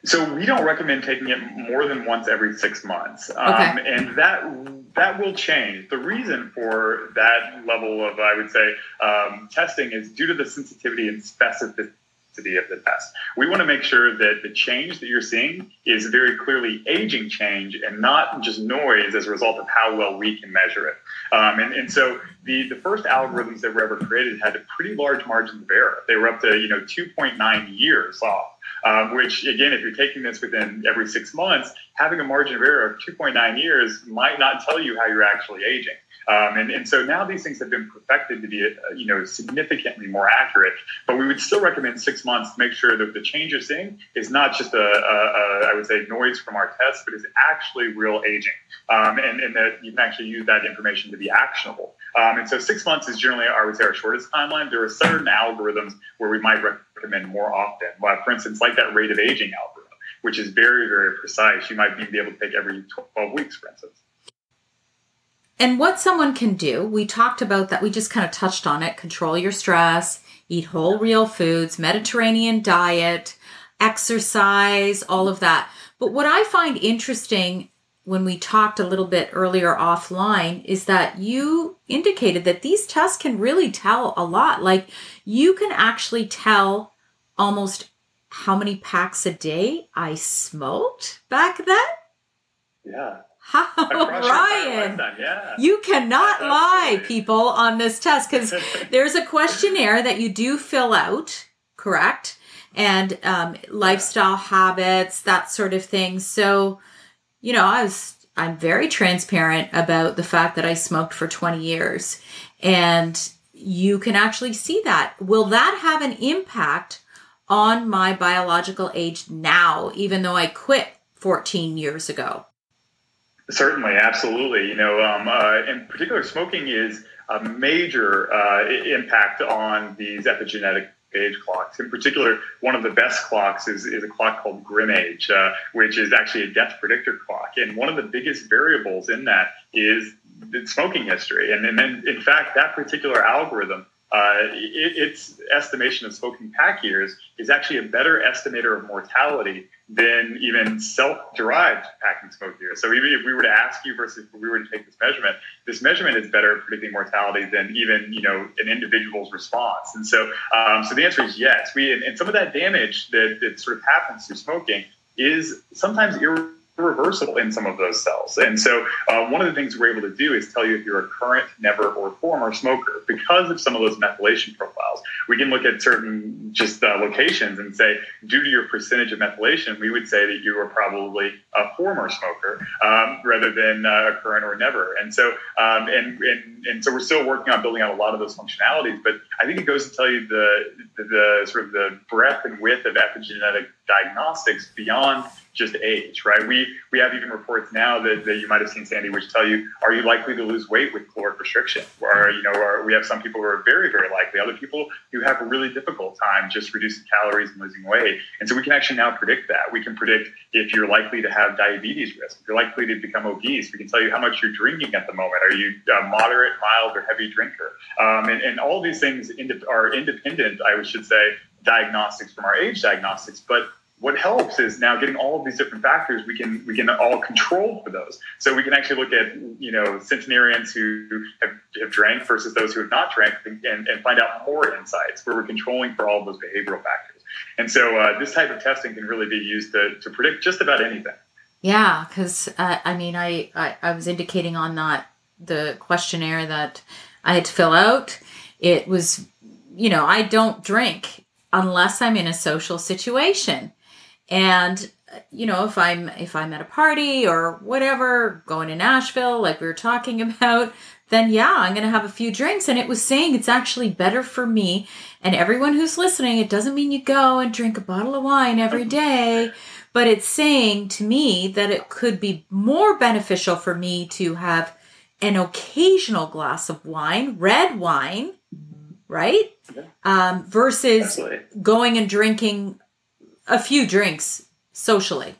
So we don't recommend taking it more than once every six months, um, and that that will change. The reason for that level of, I would say, um, testing is due to the sensitivity and specificity of the test. We want to make sure that the change that you're seeing is very clearly aging change and not just noise as a result of how well we can measure it. Um, and, and so the, the first algorithms that were ever created had a pretty large margin of error. They were up to you know 2.9 years off um, which again, if you're taking this within every six months, having a margin of error of 2.9 years might not tell you how you're actually aging. Um, and, and so now these things have been perfected to be, uh, you know, significantly more accurate. But we would still recommend six months to make sure that the change you're seeing is not just a, a, a I would say, noise from our tests, but is actually real aging, um, and, and that you can actually use that information to be actionable. Um, and so six months is generally, I would say, our shortest timeline. There are certain algorithms where we might recommend more often. But for instance, like that rate of aging algorithm, which is very, very precise. You might be able to take every 12 weeks, for instance. And what someone can do, we talked about that, we just kind of touched on it control your stress, eat whole, real foods, Mediterranean diet, exercise, all of that. But what I find interesting when we talked a little bit earlier offline is that you indicated that these tests can really tell a lot. Like you can actually tell almost how many packs a day I smoked back then. Yeah. How, Ryan, yeah. you cannot lie, people, on this test because there's a questionnaire that you do fill out, correct? And um, lifestyle habits, that sort of thing. So, you know, I was I'm very transparent about the fact that I smoked for 20 years, and you can actually see that. Will that have an impact on my biological age now, even though I quit 14 years ago? Certainly, absolutely. You know, um, uh, in particular, smoking is a major uh, impact on these epigenetic age clocks. In particular, one of the best clocks is, is a clock called GrimAge, uh, which is actually a death predictor clock. And one of the biggest variables in that is smoking history. And, and then, in fact, that particular algorithm uh, it, its estimation of smoking pack years is actually a better estimator of mortality than even self-derived packing smoke years. So even if we were to ask you versus if we were to take this measurement, this measurement is better at predicting mortality than even you know an individual's response. And so, um, so the answer is yes. We and, and some of that damage that, that sort of happens through smoking is sometimes irreversible irreversible in some of those cells. And so, uh, one of the things we're able to do is tell you if you're a current, never, or former smoker because of some of those methylation profiles. We can look at certain just uh, locations and say, due to your percentage of methylation, we would say that you are probably a former smoker um, rather than uh, a current or never. And so, um, and, and and so we're still working on building out a lot of those functionalities. But I think it goes to tell you the the, the sort of the breadth and width of epigenetic diagnostics beyond just age, right? We we have even reports now that, that you might have seen, Sandy, which tell you, are you likely to lose weight with caloric restriction? Or, you know, or we have some people who are very, very likely, other people who have a really difficult time just reducing calories and losing weight. And so we can actually now predict that. We can predict if you're likely to have diabetes risk, if you're likely to become obese. We can tell you how much you're drinking at the moment. Are you a moderate, mild, or heavy drinker? Um, and, and all these things are independent, I should say, diagnostics from our age diagnostics, but what helps is now getting all of these different factors we can we can all control for those. So we can actually look at you know centenarians who have, have drank versus those who have not drank and, and find out more insights where we're controlling for all of those behavioral factors. And so uh, this type of testing can really be used to, to predict just about anything. Yeah because uh, i mean I, I i was indicating on that the questionnaire that i had to fill out. It was you know i don't drink unless i'm in a social situation and you know, if I'm if I'm at a party or whatever, going to Nashville like we were talking about, then yeah, I'm going to have a few drinks. And it was saying it's actually better for me and everyone who's listening, it doesn't mean you go and drink a bottle of wine every day, but it's saying to me that it could be more beneficial for me to have an occasional glass of wine, red wine, right? Um, versus going and drinking a few drinks socially.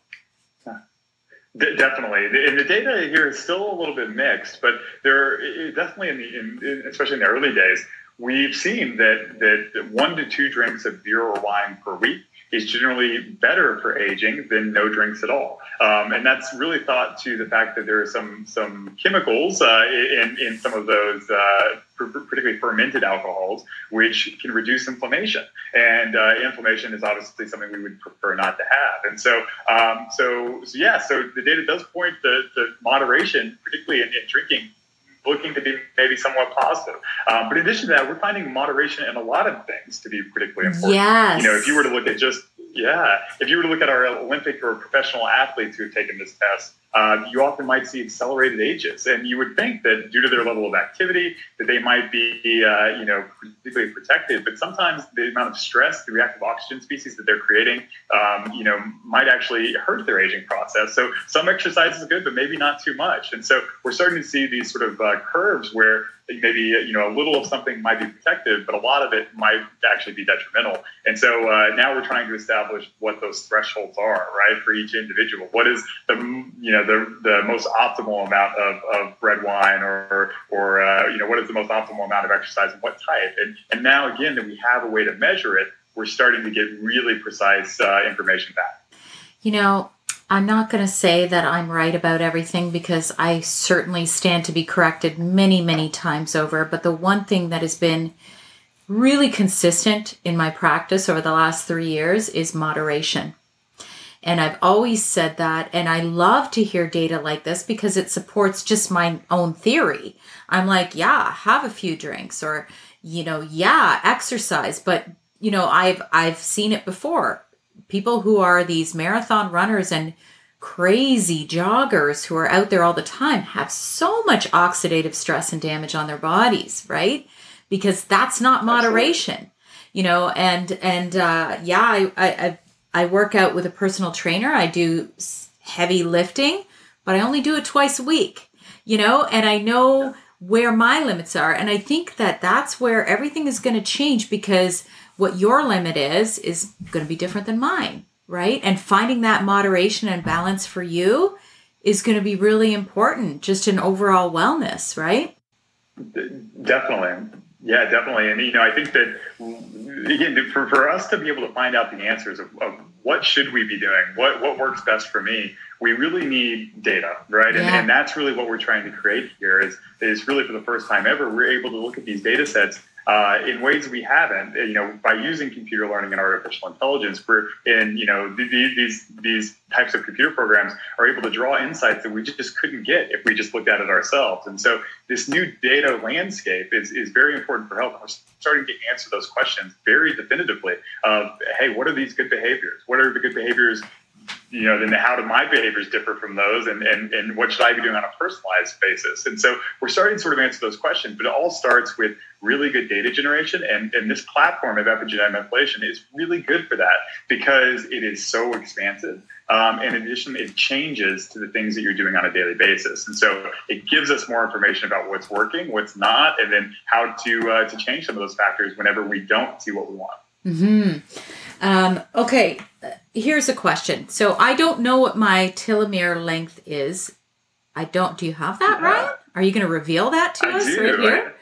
Definitely, and the data here is still a little bit mixed, but there definitely in the in, especially in the early days, we've seen that that one to two drinks of beer or wine per week is generally better for aging than no drinks at all. Um, and that's really thought to the fact that there are some some chemicals uh, in in some of those. Uh, particularly fermented alcohols, which can reduce inflammation. And uh, inflammation is obviously something we would prefer not to have. And so, um, so, so yeah, so the data does point to, to moderation, particularly in, in drinking, looking to be maybe somewhat positive. Um, but in addition to that, we're finding moderation in a lot of things to be particularly important. Yes. You know, if you were to look at just yeah, if you were to look at our Olympic or professional athletes who have taken this test, uh, you often might see accelerated ages, and you would think that due to their level of activity, that they might be, uh, you know, particularly protected. But sometimes the amount of stress, the reactive oxygen species that they're creating, um, you know, might actually hurt their aging process. So some exercise is good, but maybe not too much. And so we're starting to see these sort of uh, curves where maybe you know a little of something might be protective, but a lot of it might actually be detrimental. And so uh, now we're trying to establish what those thresholds are, right, for each individual. What is the you know the the most optimal amount of, of red wine, or or uh, you know what is the most optimal amount of exercise and what type? And and now again that we have a way to measure it, we're starting to get really precise uh, information back. You know, I'm not going to say that I'm right about everything because I certainly stand to be corrected many, many times over. But the one thing that has been really consistent in my practice over the last three years is moderation. And I've always said that. And I love to hear data like this because it supports just my own theory. I'm like, yeah, have a few drinks or, you know, yeah, exercise. But, you know, I've, I've seen it before people who are these marathon runners and crazy joggers who are out there all the time have so much oxidative stress and damage on their bodies, right? Because that's not moderation, Absolutely. you know. And and uh, yeah, I, I I work out with a personal trainer. I do heavy lifting, but I only do it twice a week, you know. And I know where my limits are. And I think that that's where everything is going to change because what your limit is, is going to be different than mine, right? And finding that moderation and balance for you is going to be really important, just in overall wellness, right? Definitely. Yeah, definitely. And, you know, I think that, again, for, for us to be able to find out the answers of, of what should we be doing, what, what works best for me, we really need data, right? Yeah. And, and that's really what we're trying to create here is, is really for the first time ever, we're able to look at these data sets uh, in ways we haven't. You know, by using computer learning and artificial intelligence, we're in you know these these types of computer programs are able to draw insights that we just couldn't get if we just looked at it ourselves. And so this new data landscape is is very important for health. We're starting to answer those questions very definitively. Of hey, what are these good behaviors? What are the good behaviors you know, then how do my behaviors differ from those and, and, and what should I be doing on a personalized basis? And so we're starting to sort of answer those questions, but it all starts with really good data generation. And, and this platform of epigenetic methylation is really good for that because it is so expansive. Um, in addition, it changes to the things that you're doing on a daily basis. And so it gives us more information about what's working, what's not, and then how to, uh, to change some of those factors whenever we don't see what we want. Hmm. Um, okay. Here's a question. So I don't know what my telomere length is. I don't. Do you have that. Ryan? Are you going to reveal that to I us do. right here?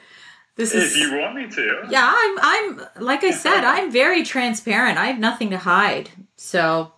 This if is. If you want me to. Yeah, I'm. I'm. Like I said, I'm very transparent. I have nothing to hide. So.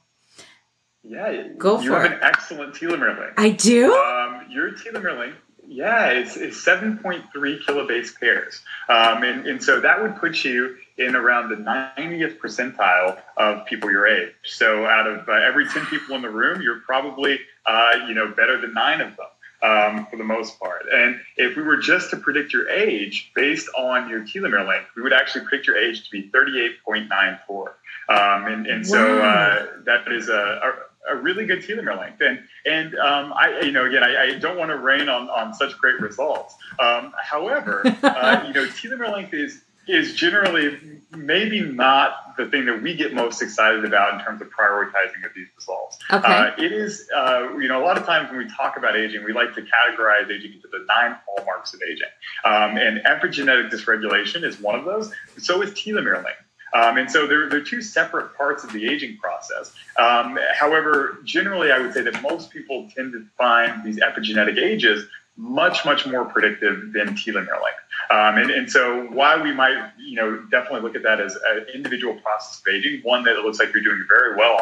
Yeah. Go for you have it. an excellent telomere length. I do. Um, your telomere length yeah, it's, it's 7.3 kilobase pairs. Um, and, and so that would put you in around the 90th percentile of people your age. So out of uh, every 10 people in the room, you're probably, uh, you know, better than nine of them. Um, for the most part. And if we were just to predict your age based on your telomere length, we would actually predict your age to be 38.94. Um, and, and so uh, that is a, a really good telomere length. And and um, I you know again I, I, don't want to rain on on such great results. Um, however, uh, you know telomere length is is generally maybe not the thing that we get most excited about in terms of prioritizing of these results. Okay. Uh, it is, uh, you know, a lot of times when we talk about aging, we like to categorize aging into the nine hallmarks of aging. Um, and epigenetic dysregulation is one of those. So is telomere length. Um, and so they're, they're two separate parts of the aging process. Um, however, generally, I would say that most people tend to find these epigenetic ages much, much more predictive than telomere length. Um, and, and so why we might, you know, definitely look at that as an individual process of aging, one that it looks like you're doing very well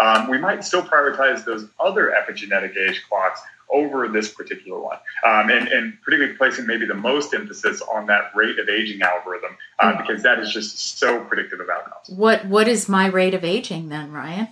on, um, we might still prioritize those other epigenetic age clocks over this particular one. Um, and, and, particularly placing maybe the most emphasis on that rate of aging algorithm uh, mm-hmm. because that is just so predictive of outcomes. What What is my rate of aging then, Ryan?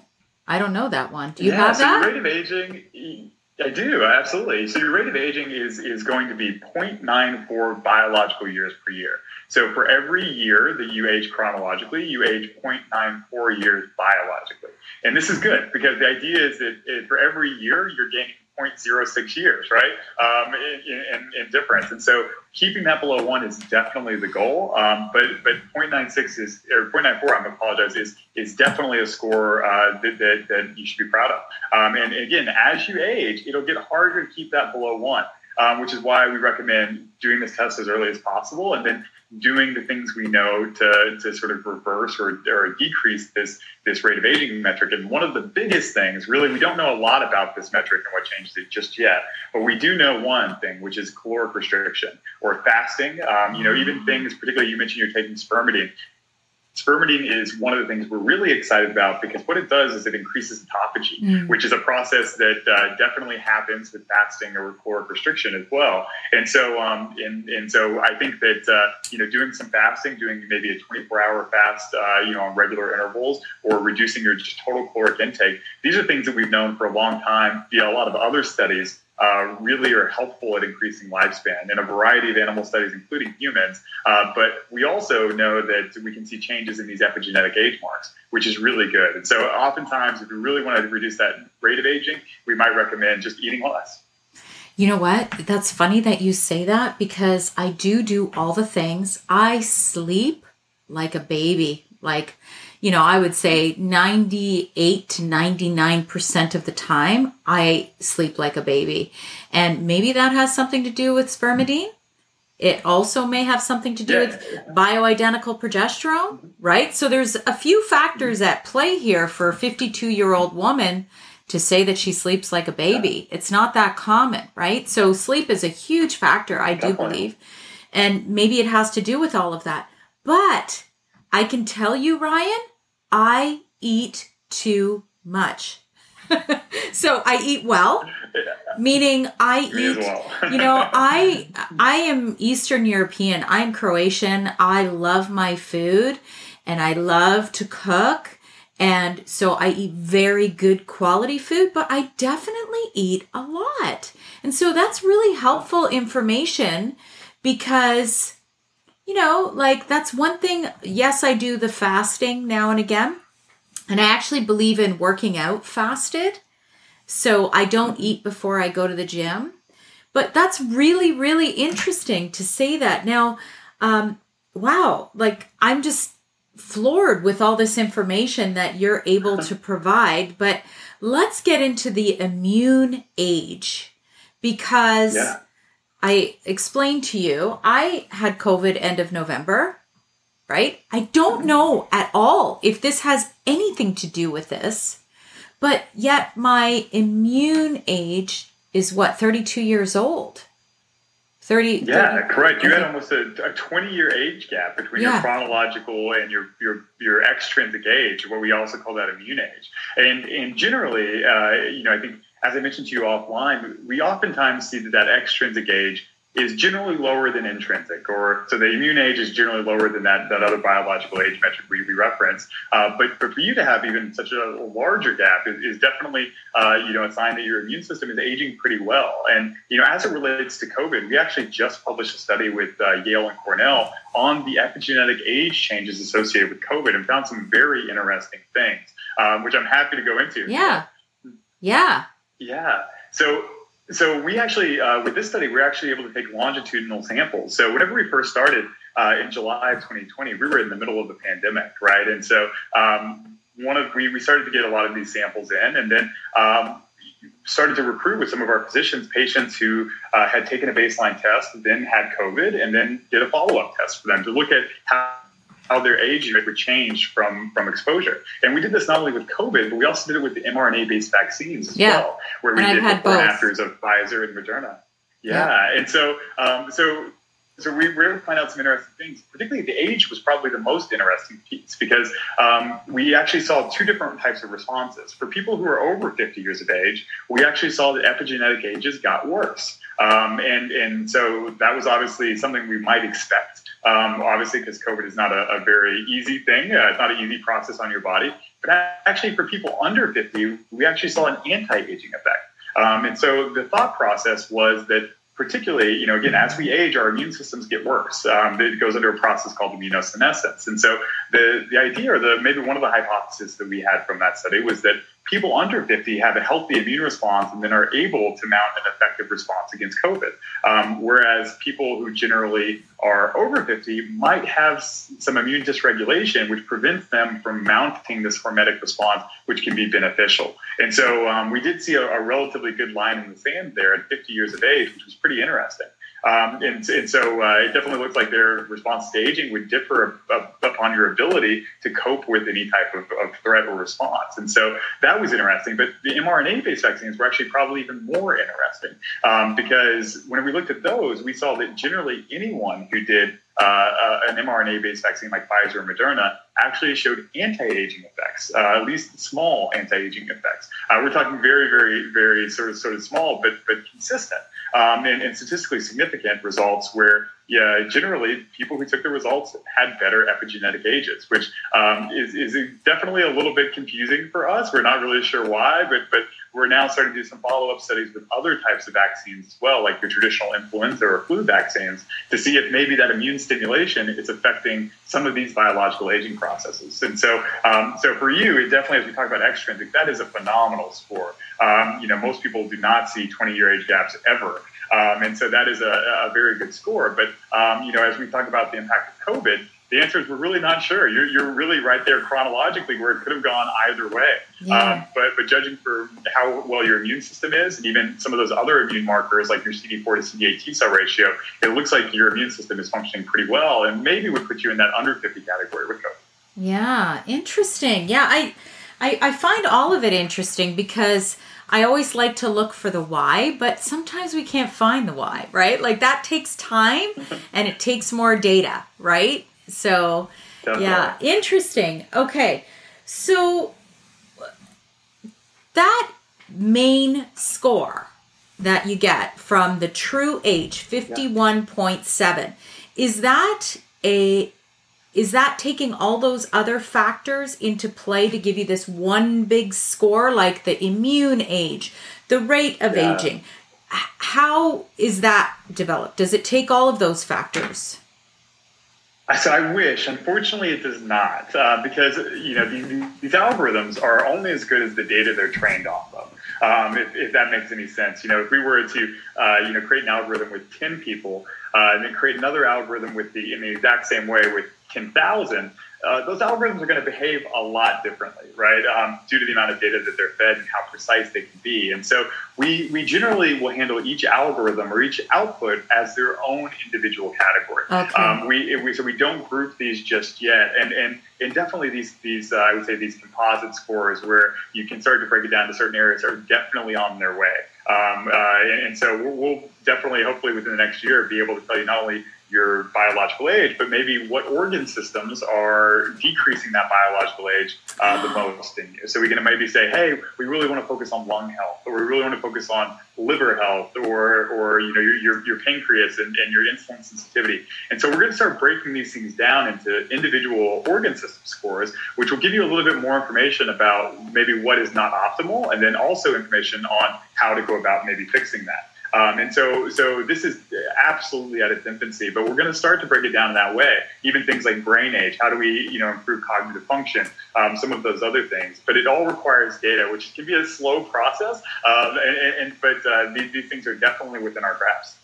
I don't know that one. Do you yeah, have so that? rate of aging, I do, absolutely. So your rate of aging is, is going to be 0.94 biological years per year. So for every year that you age chronologically, you age 0.94 years biologically. And this is good because the idea is that for every year, you're gaining 0.06 years, right? Um, in, in, in, difference. And so keeping that below one is definitely the goal. Um, but but 0.96 is, or 0.94, I'm apologize, is, is definitely a score uh, that, that, that, you should be proud of. Um, and again, as you age, it'll get harder to keep that below one. Um, which is why we recommend doing this test as early as possible and then doing the things we know to, to sort of reverse or, or decrease this, this rate of aging metric. And one of the biggest things, really, we don't know a lot about this metric and what changes it just yet, but we do know one thing, which is caloric restriction or fasting. Um, you know, even things, particularly you mentioned you're taking spermidine. Spermidine is one of the things we're really excited about because what it does is it increases autophagy, mm. which is a process that uh, definitely happens with fasting or caloric restriction as well. And so, um, and, and so I think that uh, you know doing some fasting, doing maybe a 24-hour fast, uh, you know, on regular intervals, or reducing your total caloric intake, these are things that we've known for a long time via a lot of other studies uh, really are helpful at increasing lifespan in a variety of animal studies, including humans. Uh, but we also know that we can see changes in these epigenetic age marks, which is really good. And so, oftentimes, if we really want to reduce that rate of aging, we might recommend just eating less. You know what? That's funny that you say that because I do do all the things. I sleep like a baby. Like, you know, I would say 98 to 99% of the time, I sleep like a baby. And maybe that has something to do with spermidine. It also may have something to do with bioidentical progesterone, right? So there's a few factors at play here for a 52 year old woman to say that she sleeps like a baby. It's not that common, right? So sleep is a huge factor, I do believe. And maybe it has to do with all of that. But I can tell you, Ryan, I eat too much. so I eat well, meaning I eat well. you know i i am eastern european i'm croatian i love my food and i love to cook and so i eat very good quality food but i definitely eat a lot and so that's really helpful information because you know like that's one thing yes i do the fasting now and again and i actually believe in working out fasted so I don't eat before I go to the gym. But that's really, really interesting to say that. Now, um, wow, like I'm just floored with all this information that you're able to provide. But let's get into the immune age because Yeah. I explained to you I had COVID end of November, right? I don't know at all if this has anything to do with this. But yet my immune age is what 32 years old. 30 Yeah, 30 correct. You had almost a, a 20 year age gap between Yeah. your chronological and your, your your extrinsic age, what we also call that immune age. And and generally, uh, you know, I think as I mentioned to you offline, we oftentimes see that that extrinsic age is generally lower than intrinsic, or so the immune age is generally lower than that that other biological age metric we, we reference. Uh, but, but for you to have even such a larger gap is, is definitely uh, you know a sign that your immune system is aging pretty well. And you know as it relates to COVID, we actually just published a study with uh, Yale and Cornell on the epigenetic age changes associated with COVID and found some very interesting things, um, which I'm happy to go into. Yeah. Yeah. Yeah. So so we actually uh, with this study we're actually able to take longitudinal samples. So whenever we first started uh, in July of 2020, we were in the middle of the pandemic, right? And so um, one of we we started to get a lot of these samples in, and then. Um, started to recruit with some of our physicians patients who uh, had taken a baseline test, then had COVID, and then did a follow-up test for them to look at how how their age rate would change from from exposure. And we did this not only with COVID, but we also did it with the mRNA-based vaccines as Yeah. well, where we And did before and afters of Pfizer and Moderna. Yeah, and so um, so so we were able to find out some interesting things. Particularly, the age was probably the most interesting piece because um, we actually saw two different types of responses. For people who are over 50 years of age, we actually saw that epigenetic ages got worse. Um, and, and so that was obviously something we might expect. Um, obviously, because COVID is not a, a very easy thing, uh, it's not an easy process on your body. But actually, for people under 50, we actually saw an anti aging effect. Um, and so the thought process was that particularly, you know, again, as we age, our immune systems get worse. Um, it goes under a process called immunosenescence. And so the, the idea, or the maybe one of the hypotheses that we had from that study was that people under 50 have a healthy immune response and then are able to mount an effective response against COVID. Um, whereas people who generally are over 50 might have some immune dysregulation, which prevents them from mounting this hormetic response, which can be beneficial. And so um, we did see a, a relatively good line in the sand there at 50 years of age, which was pretty interesting. Um, and, and so uh, it definitely looks like their response to aging would differ upon your ability to cope with any type of, of threat or response. And so that was interesting. But the mRNA based vaccines were actually probably even more interesting um, because when we looked at those, we saw that generally anyone who did uh, uh, an mRNA based vaccine like Pfizer or Moderna actually showed anti aging effects, uh, at least small anti aging effects. Uh, we're talking very, very, very sort of sort of small, but but consistent um, and, and statistically significant results where yeah, generally people who took the results had better epigenetic ages, which um, is, is definitely a little bit confusing for us. We're not really sure why, but but we're now starting to do some follow-up studies with other types of vaccines as well, like the traditional influenza or flu vaccines, to see if maybe that immune stimulation is affecting some of these biological aging processes. And so, um, so for you, it definitely, as we talk about extrinsic, that is a phenomenal score. Um, you know, most people do not see 20-year age gaps ever. Um, and so that is a, a very good score. But, um, you know, as we talk about the impact of COVID, the answer is we're really not sure. You're, you're really right there chronologically where it could have gone either way. Yeah. Um, but but judging for how well your immune system is, and even some of those other immune markers like your CD4 to CD8 T cell ratio, it looks like your immune system is functioning pretty well, and maybe would put you in that under 50 category with COVID. Yeah, interesting. Yeah, I, I I find all of it interesting because. I always like to look for the why, but sometimes we can't find the why, right? Like that takes time and it takes more data, right? So, Definitely. yeah, interesting. Okay. So that main score that you get from the TruAge 51.7 is that a is that taking all those other factors into play to give you this one big score like the immune age the rate of yeah. aging how is that developed does it take all of those factors so I wish. Unfortunately, it does not, uh, because you know these, these, algorithms are only as good as the data they're trained off of. Um, if, if, that makes any sense, you know, if we were to uh, you know create an algorithm with ten people, uh, and then create another algorithm with the in the exact same way with ten thousand, uh, those algorithms are going to behave a lot differently, right? Um, due to the amount of data that they're fed and how precise they can be. And so we, we generally will handle each algorithm or each output as their own individual category. Okay. Um, we, we, so we don't group these just yet. And, and, and definitely these, these uh, I would say these composite scores where you can start to break it down to certain areas are definitely on their way. Um, uh, and, and, so we'll, we'll definitely, hopefully within the next year, be able to tell you not only your biological age, but maybe what organ systems are decreasing that biological age uh, the most in you. So we can maybe say, hey, we really want to focus on lung health, or we really want to focus on liver health, or or you know your your, your pancreas and, and your insulin sensitivity. And so we're going to start breaking these things down into individual organ system scores, which will give you a little bit more information about maybe what is not optimal, and then also information on how to go about maybe fixing that. Um, and so, so this is absolutely at its infancy, but we're going to start to break it down in that way. Even things like brain age, how do we, you know, improve cognitive function, um, some of those other things. But it all requires data, which can be a slow process. Um, and, and, but uh, these, these things are definitely within our grasp.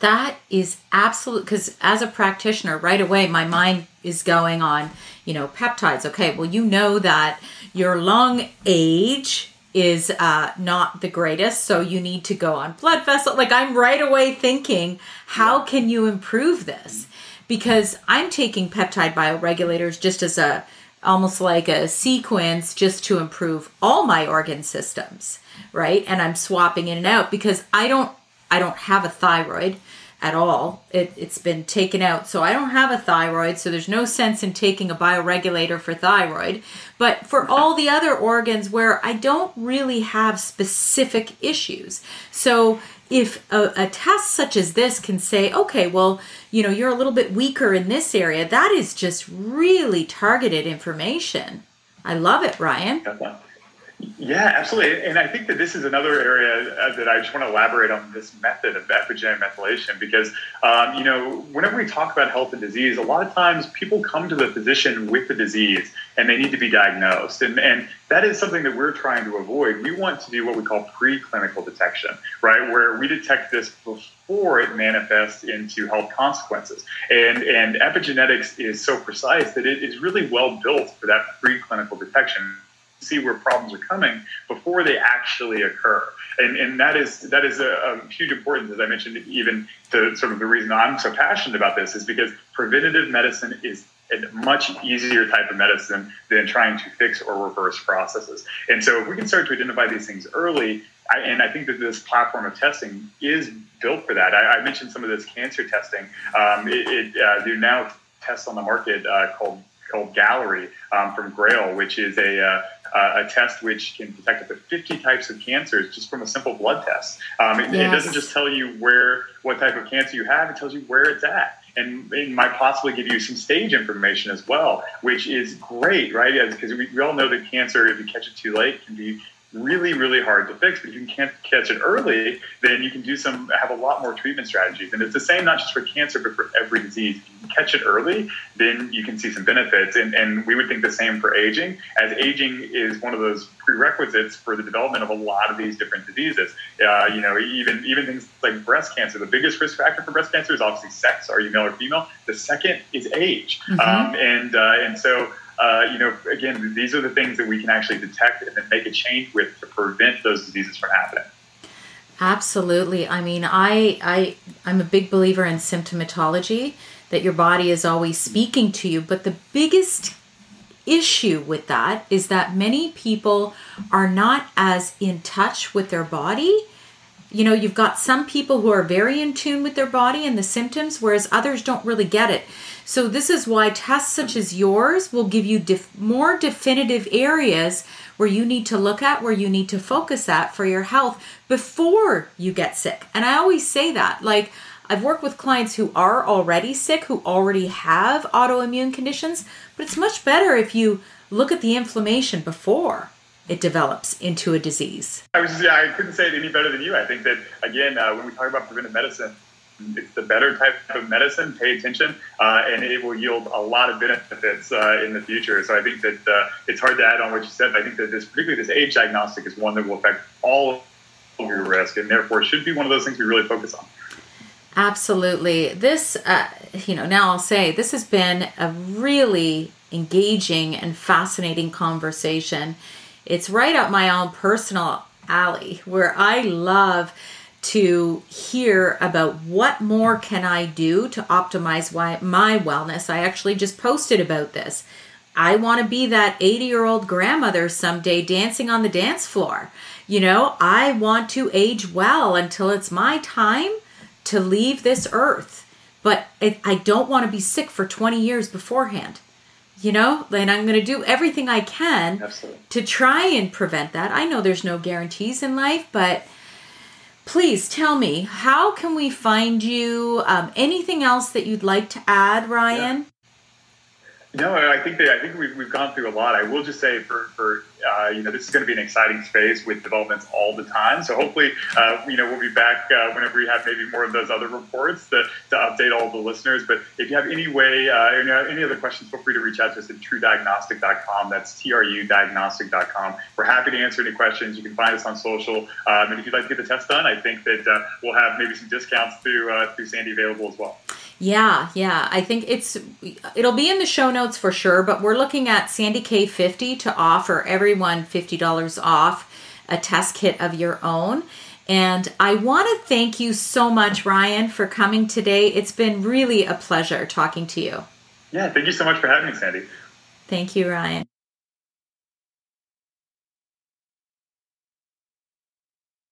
That is absolute because as a practitioner, right away my mind is going on, you know, peptides. Okay, well, you know that your lung age is uh, not the greatest, so you need to go on blood vessel. Like I'm right away thinking, how can you improve this? Because I'm taking peptide bioregulators just as a almost like a sequence just to improve all my organ systems, right? And I'm swapping in and out because I don't I don't have a thyroid at all. It, it's been taken out. So I don't have a thyroid, so there's no sense in taking a bioregulator for thyroid. But for all the other organs where I don't really have specific issues. So if a, a, test such as this can say, okay, well, you know, you're a little bit weaker in this area, that is just really targeted information. I love it, Ryan. Yeah, absolutely. And I think that this is another area uh, that I just want to elaborate on this method of epigenetic methylation because, um, you know, whenever we talk about health and disease, a lot of times people come to the physician with the disease and they need to be diagnosed. And, and that is something that we're trying to avoid. We want to do what we call preclinical detection, right? Where we detect this before it manifests into health consequences. And, and epigenetics is so precise that it is really well built for that preclinical detection see where problems are coming before they actually occur. And, and that is that is a, a, huge importance, as I mentioned, even to sort of the reason I'm so passionate about this is because preventative medicine is a much easier type of medicine than trying to fix or reverse processes. And so if we can start to identify these things early, I, and I think that this platform of testing is built for that. I, I mentioned some of this cancer testing. Um, it, it uh, there are now tests on the market uh, called called Galleri um, from Grail, which is a uh, a test which can detect up to 50 types of cancers just from a simple blood test. Um, it, yes. it, doesn't just tell you where what type of cancer you have; it tells you where it's at, and it might possibly give you some stage information as well, which is great, right? Because we, we all know that cancer, if you catch it too late, can be really, really hard to fix. But if you can catch it early, then you can do some, have a lot more treatment strategies. And it's the same not just for cancer, but for every disease. If you can catch it early, then you can see some benefits. And, and we would think the same for aging, as aging is one of those prerequisites for the development of a lot of these different diseases. Uh, you know, even even things like breast cancer. The biggest risk factor for breast cancer is obviously sex. Are you male or female? The second is age. Mm-hmm. Um, and uh, and so uh, you know, again, these are the things that we can actually detect and then make a change with to prevent those diseases from happening. Absolutely. I mean, I I I'm a big believer in symptomatology that your body is always speaking to you, but the biggest issue with that is that many people are not as in touch with their body. You know, you've got some people who are very in tune with their body and the symptoms, whereas others don't really get it. So, this is why tests such as yours will give you def- more definitive areas where you need to look at, where you need to focus at for your health before you get sick. And I always say that. Like, I've worked with clients who are already sick, who already have autoimmune conditions, but it's much better if you look at the inflammation before it develops into a disease. I was just, yeah, I couldn't say it any better than you. I think that again, uh, when we talk about preventive medicine, it's the better type of medicine. Pay attention, uh, and it will yield a lot of benefits uh, in the future. So I think that uh, it's hard to add on what you said. I think that this, particularly this age diagnostic, is one that will affect all of your risk, and therefore should be one of those things we really focus on. Absolutely. This, uh, you know, now I'll say this has been a really engaging and fascinating conversation. It's right up my own personal alley where I love to hear about what more can I do to optimize my wellness. I actually just posted about this. I want to be that 80 year old grandmother someday dancing on the dance floor. You know, I want to age well until it's my time to leave this earth. But I don't want to be sick for 20 years beforehand. You know, and I'm going to do everything I can Absolutely. to try and prevent that. I know there's no guarantees in life, but please tell me how can we find you um, anything else that you'd like to add ryan no, I think that I think we've, we've gone through a lot. I will just say for, for uh, you know this is going to be an exciting space with developments all the time. So hopefully uh, you know we'll be back uh, whenever we have maybe more of those other reports to, to update all the listeners. But if you have any way uh, any, any other questions, feel free to reach out to us at trudiagnostic.com. That's tru diagnostic.com. We're happy to answer any questions. You can find us on social. Um, and if you'd like to get the test done, I think that uh, we'll have maybe some discounts through uh, through Sandy available as well. Yeah, yeah. I think it's it'll be in the show notes for sure, but we're looking at Sandy K50 to offer everyone $50 off a test kit of your own. And I want to thank you so much, Ryan, for coming today. It's been really a pleasure talking to you. Yeah, thank you so much for having me, Sandy. Thank you, Ryan.